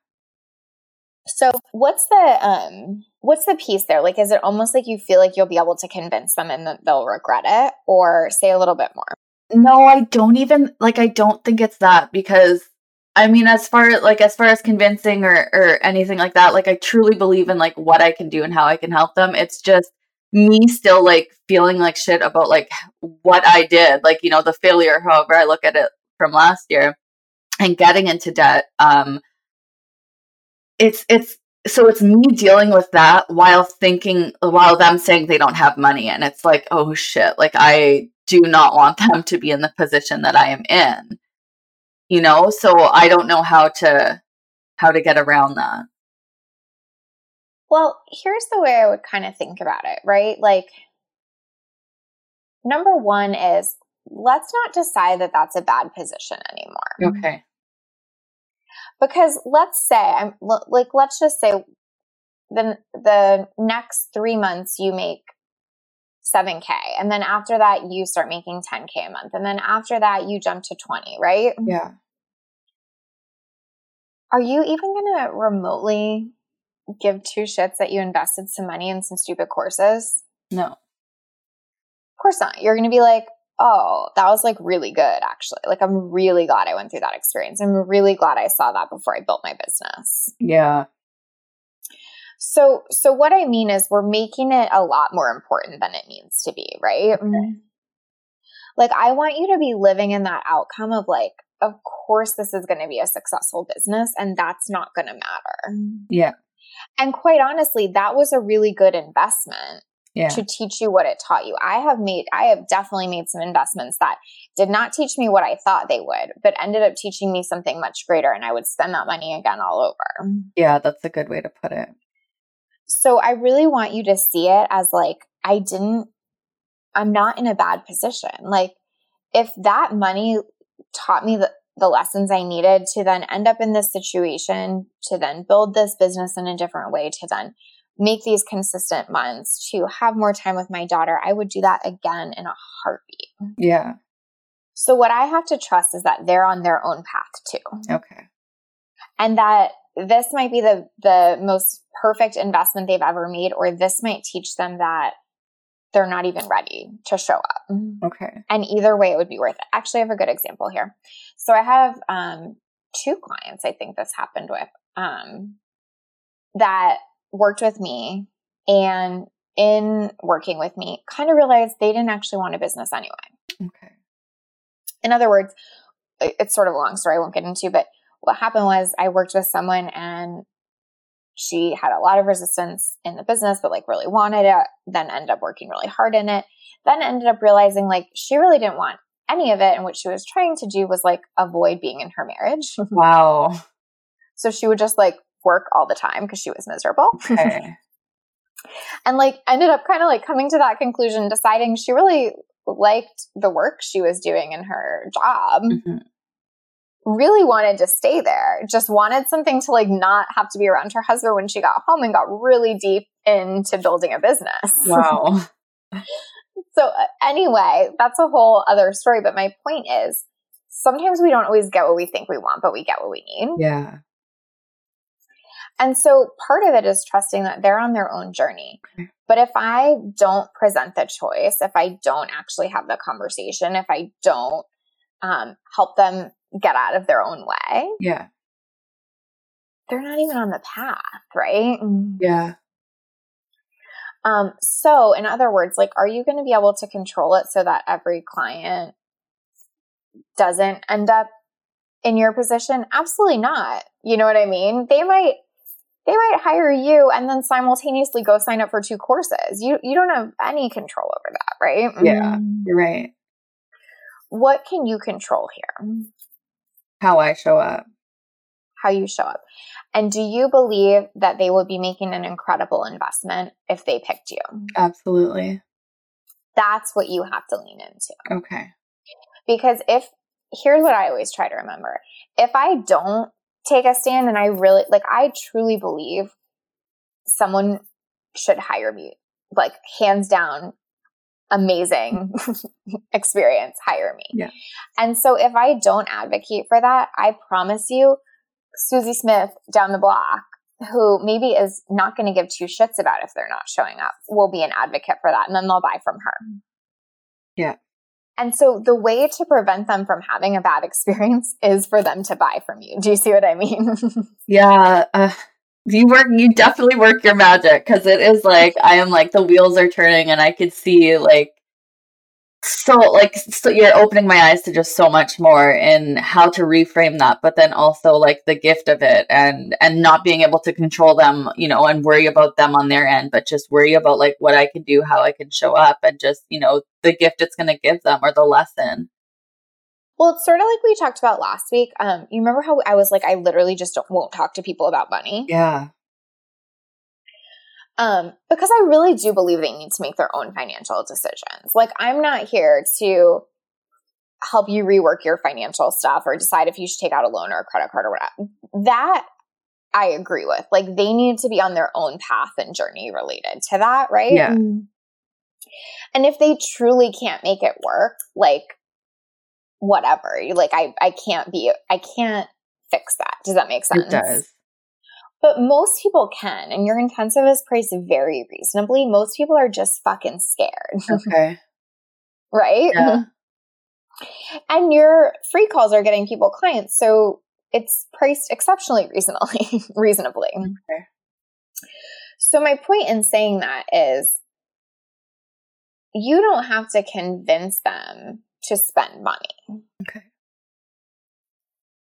So what's the um what's the piece there? Like is it almost like you feel like you'll be able to convince them and that they'll regret it or say a little bit more? No, I don't even like I don't think it's that because I mean as far like as far as convincing or or anything like that, like I truly believe in like what I can do and how I can help them. It's just me still like feeling like shit about like what I did, like you know, the failure however I look at it from last year and getting into debt. Um it's it's so it's me dealing with that while thinking while them saying they don't have money and it's like oh shit like i do not want them to be in the position that i am in. You know? So i don't know how to how to get around that well here's the way i would kind of think about it right? Like number one is let's not decide that that's a bad position anymore. Okay. Because let's say i'm like let's just say the the next 3 months you make 7k and then after that you start making 10k a month and then after that you jump to 20 right? Yeah. Are you even going to remotely give two shits that you invested some money in some stupid courses no of course not you're going to be like oh, that was like really good, actually. Like, I'm really glad I went through that experience. I'm really glad I saw that before I built my business. Yeah. So, so what I mean is we're making it a lot more important than it needs to be, right? Okay. Like, I want you to be living in that outcome of like, of course, this is going to be a successful business and that's not going to matter. Yeah. And quite honestly, that was a really good investment yeah. to teach you what it taught you. I have made, I have definitely made some investments that did not teach me what I thought they would, but ended up teaching me something much greater. And I would spend that money again all over. Yeah, that's a good way to put it. So I really want you to see it as like, I didn't, I'm not in a bad position. Like, if that money taught me the, the lessons I needed to then end up in this situation, to then build this business in a different way, to then make these consistent months to have more time with my daughter, I would do that again in a heartbeat. Yeah. So what I have to trust is that they're on their own path too. Okay. And that this might be the the most perfect investment they've ever made or this might teach them that they're not even ready to show up. Okay. And either way it would be worth it. Actually, I have a good example here. So I have um two clients I think this happened with um that worked with me and in working with me kind of realized they didn't actually want a business anyway. Okay. In other words, it's sort of a long story I won't get into, but what happened was I worked with someone and she had a lot of resistance in the business, but like really wanted it, then ended up working really hard in it, then ended up realizing like she really didn't want any of it. And what she was trying to do was like avoid being in her marriage. Wow. so she would just like work all the time because she was miserable. Okay. and like ended up kind of like coming to that conclusion, deciding she really liked the work she was doing in her job. Mm-hmm. Really wanted to stay there, just wanted something to like not have to be around her husband when she got home and got really deep into building a business. Wow. so, uh, anyway, that's a whole other story. But my point is sometimes we don't always get what we think we want, but we get what we need. Yeah. And so part of it is trusting that they're on their own journey. But if I don't present the choice, if I don't actually have the conversation, if I don't um, help them get out of their own way, yeah, they're not even on the path, right? Yeah. Um, so, in other words, like, are you going to be able to control it so that every client doesn't end up in your position? Absolutely not. You know what I mean? They might they might hire you and then simultaneously go sign up for two courses. You you don't have any control over that, right? Yeah, mm. you're right. What can you control here? How I show up. How you show up. And do you believe that they would be making an incredible investment if they picked you? Absolutely. That's what you have to lean into. Okay. Because if here's what I always try to remember. If I don't take a stand. And I really, like, I truly believe someone should hire me, like, hands down, amazing experience, hire me. Yeah. And so if I don't advocate for that, I promise you, Susie Smith down the block who maybe is not going to give two shits about if they're not showing up will be an advocate for that and then they'll buy from her. Yeah. And so the way to prevent them from having a bad experience is for them to buy from you. Do you see what I mean? yeah. Uh, you work, you definitely work your magic because it is like, I am like, the wheels are turning and I could see like so like so you're opening my eyes to just so much more in how to reframe that but then also like the gift of it and and not being able to control them you know and worry about them on their end but just worry about like what i can do how i can show up and just you know the gift it's going to give them or the lesson well it's sort of like we talked about last week um you remember how i was like i literally just won't talk to people about money yeah um, because I really do believe they need to make their own financial decisions. Like, I'm not here to help you rework your financial stuff or decide if you should take out a loan or a credit card or whatever. That I agree with. Like, they need to be on their own path and journey related to that, right? Yeah. And if they truly can't make it work, like, whatever, like, I, I can't be, I can't fix that. Does that make sense? It does. But most people can, and your intensive is priced very reasonably. Most people are just fucking scared. Okay. right? Yeah. And your free calls are getting people clients. So it's priced exceptionally reasonably reasonably. Okay. So my point in saying that is you don't have to convince them to spend money. Okay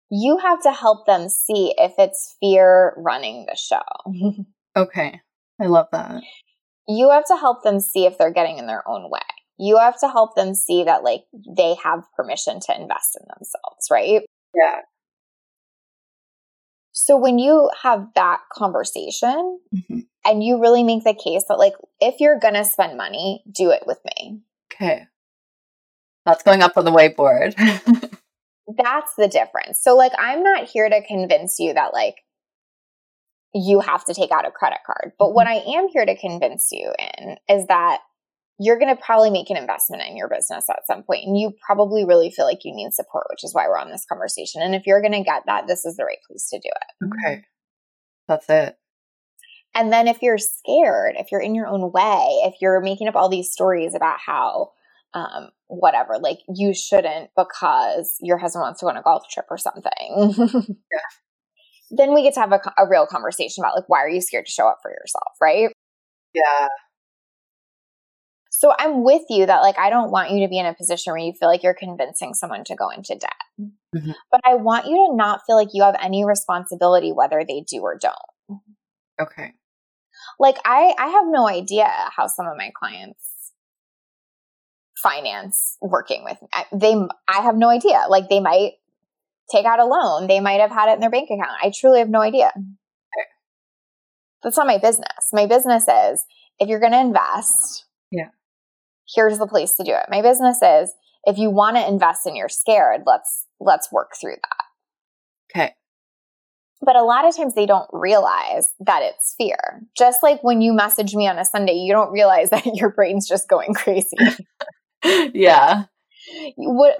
you have to help them see if it's fear running the show. okay. I love that. You have to help them see if they're getting in their own way. You have to help them see that like they have permission to invest in themselves, right? Yeah. So when you have that conversation mm-hmm. and you really make the case that like if you're going to spend money, do it with me. Okay. That's going up on the whiteboard. that's the difference. So like I'm not here to convince you that like you have to take out a credit card. But what mm-hmm. I am here to convince you in is that you're going to probably make an investment in your business at some point and you probably really feel like you need support, which is why we're on this conversation. And if you're going to get that, this is the right place to do it. Okay. That's it. And then if you're scared, if you're in your own way, if you're making up all these stories about how um, whatever, like you shouldn't because your husband wants to go on a golf trip or something. yeah. Then we get to have a, a real conversation about like, why are you scared to show up for yourself, right? Yeah. So I'm with you that like I don't want you to be in a position where you feel like you're convincing someone to go into debt. Mm-hmm. But I want you to not feel like you have any responsibility whether they do or don't. Okay. Like I I have no idea how some of my clients finance working with me. They, I have no idea. Like they might take out a loan. They might have had it in their bank account. I truly have no idea. That's not my business. My business is if you're going to invest, yeah, here's the place to do it. My business is if you want to invest and you're scared, let's let's work through that. Okay. But a lot of times they don't realize that it's fear. Just like when you message me on a Sunday, you don't realize that your brain's just going crazy. yeah.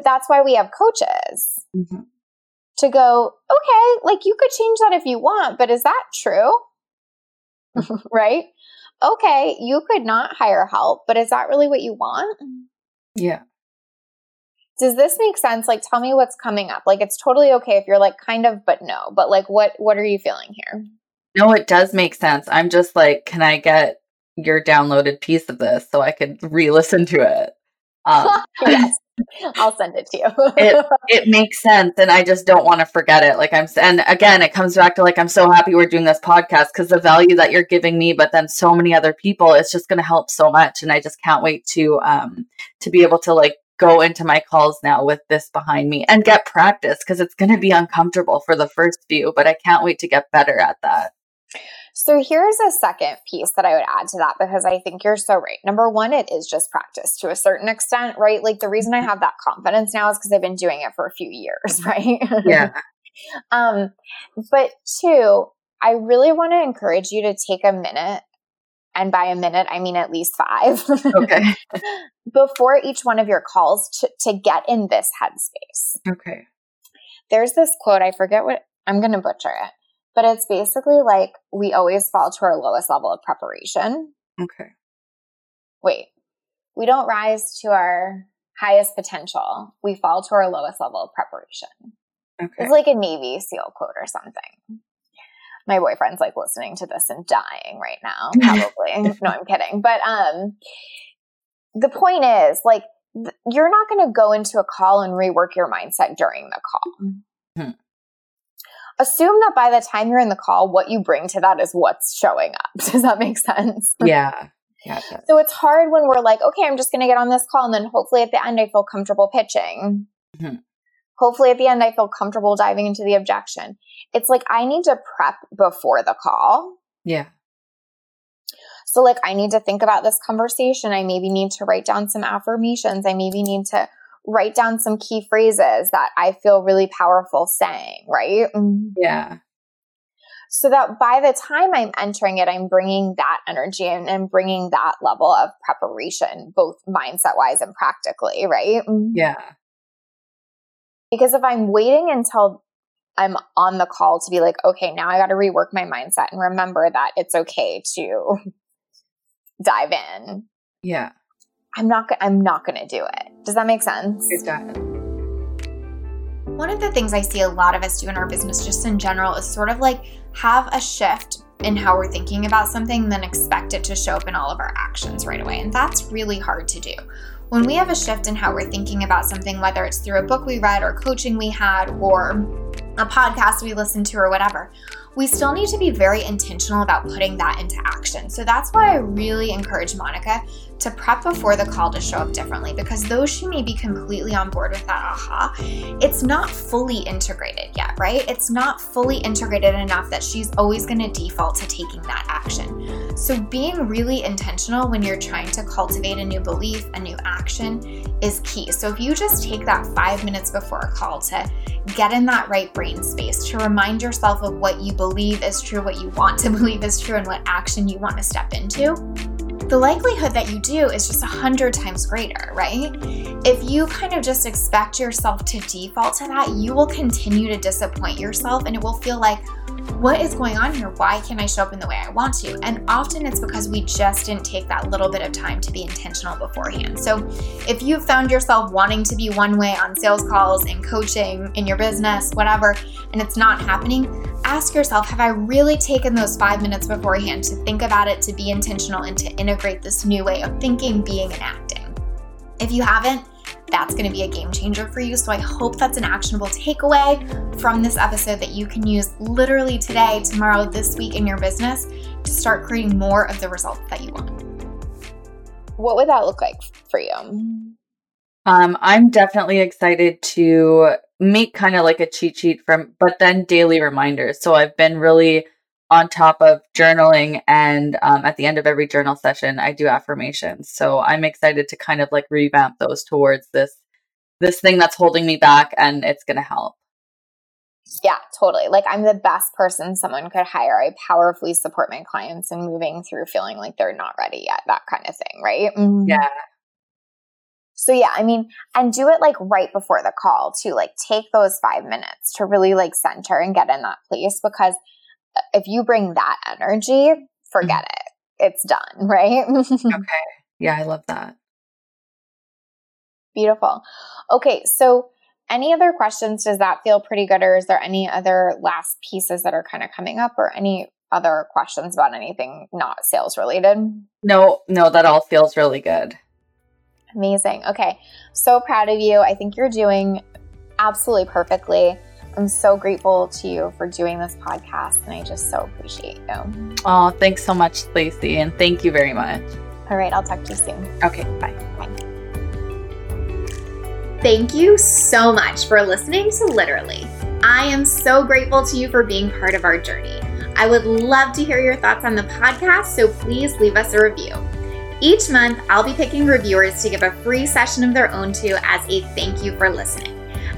That's why we have coaches mm-hmm. to go, okay, like you could change that if you want, but is that true? right? Okay, you could not hire help, but is that really what you want? Yeah. Does this make sense? Like tell me what's coming up. Like it's totally okay if you're like kind of but no. But like what what are you feeling here? No, it does make sense. I'm just like, can I get your downloaded piece of this so I could re-listen to it? Um, yes, I'll send it to you. it it makes sense, and I just don't want to forget it. Like I'm, and again, it comes back to like I'm so happy we're doing this podcast because the value that you're giving me, but then so many other people, it's just going to help so much, and I just can't wait to um to be able to like go into my calls now with this behind me and get practice because it's going to be uncomfortable for the first few, but I can't wait to get better at that. So here's a second piece that I would add to that because I think you're so right. Number one, it is just practice to a certain extent, right? Like the reason I have that confidence now is because I've been doing it for a few years, right? Yeah. um, but two, I really want to encourage you to take a minute, and by a minute I mean at least five. Okay. before each one of your calls to, to get in this headspace. Okay. There's this quote, I forget what I'm gonna butcher it but it's basically like we always fall to our lowest level of preparation. Okay. Wait, we don't rise to our highest potential. We fall to our lowest level of preparation. Okay. It's like a Navy SEAL quote or something. My boyfriend's like listening to this and dying right now, probably. no, I'm kidding. But um the point is like th- you're not going to go into a call and rework your mindset during the call. Hmm. Assume that by the time you're in the call, what you bring to that is what's showing up. Does that make sense? yeah. Yeah. So it's hard when we're like, okay, I'm just going to get on this call. And then hopefully at the end, I feel comfortable pitching. Mhm. Hopefully at the end, I feel comfortable diving into the objection. It's like I need to prep before the call. Yeah. So, like, I need to think about this conversation. I maybe need to write down some affirmations. I maybe need to write down some key phrases that I feel really powerful saying, right? Mm-hmm. Yeah. So that by the time I'm entering it, I'm bringing that energy and, and bringing that level of preparation, both mindset wise and practically, right? Mm-hmm. Yeah. Because if I'm waiting until I'm on the call to be like, okay, now I got to rework my mindset and remember that it's okay to dive in. Yeah. I'm not. I'm not going to do it. Does that make sense? It does. One of the things I see a lot of us do in our business, just in general, is sort of like have a shift in how we're thinking about something, then expect it to show up in all of our actions right away. And that's really hard to do. When we have a shift in how we're thinking about something, whether it's through a book we read or coaching we had or a podcast we listened to or whatever, we still need to be very intentional about putting that into action. So that's why I really encourage Monica to prep before the call to show up differently because though she may be completely on board with that aha, it's not fully integrated yet, right? It's not fully integrated enough that she's always going to default to taking that action. So being really intentional when you're trying to cultivate a new belief, a new action is key. So if you just take that five minutes before a call to get in that right brain space, to remind yourself of what you believe is true, what you want to believe is true, and what action you want to step into, the likelihood that you do is just a hundred times greater, right? If you kind of just expect yourself to default to that, you will continue to disappoint yourself and it will feel like, what is going on here? Why can't I show up in the way I want to? And often it's because we just didn't take that little bit of time to be intentional beforehand. So if you've found yourself wanting to be one way on sales calls and coaching in your business, whatever, and it's not happening, ask yourself Have I really taken those five minutes beforehand to think about it, to be intentional, and to integrate this new way of thinking, being, and acting? If you haven't, that's going to be a game changer for you. So I hope that's an actionable takeaway from this episode that you can use literally today, tomorrow, this week in your business to start creating more of the results that you want. What would that look like for you? Um, I'm definitely excited to make kind of like a cheat sheet from, but then daily reminders. So I've been really on top of journaling, and um, at the end of every journal session, I do affirmations. So I'm excited to kind of like revamp those towards this this thing that's holding me back, and it's going to help. Yeah, totally. Like I'm the best person someone could hire. I powerfully support my clients in moving through feeling like they're not ready yet, that kind of thing, right? Yeah, So yeah, I mean, and do it like right before the call too. Like take those five minutes to really like center and get in that place because if you bring that energy, forget mm-hmm. it. It's done, right? okay. Yeah, I love that. Beautiful. Okay, so any other questions? Does that feel pretty good, or is there any other last pieces that are kind of coming up, or any other questions about anything not sales related? No, no, that all feels really good. Amazing. Okay, so proud of you. I think you're doing absolutely perfectly. I'm so grateful to you for doing this podcast, and I just so appreciate you. Oh, thanks so much, Lacey, and thank you very much. All right, I'll talk to you soon. Okay, bye. Thank you so much for listening to Literally. I am so grateful to you for being part of our journey. I would love to hear your thoughts on the podcast, so please leave us a review. Each month, I'll be picking reviewers to give a free session of their own to as a thank you for listening.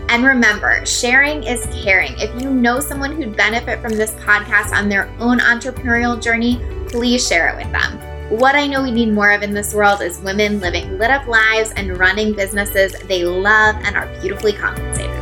And remember, sharing is caring. If you know someone who'd benefit from this podcast on their own entrepreneurial journey, please share it with them. What I know we need more of in this world is women living lit up lives and running businesses they love and are beautifully compensated.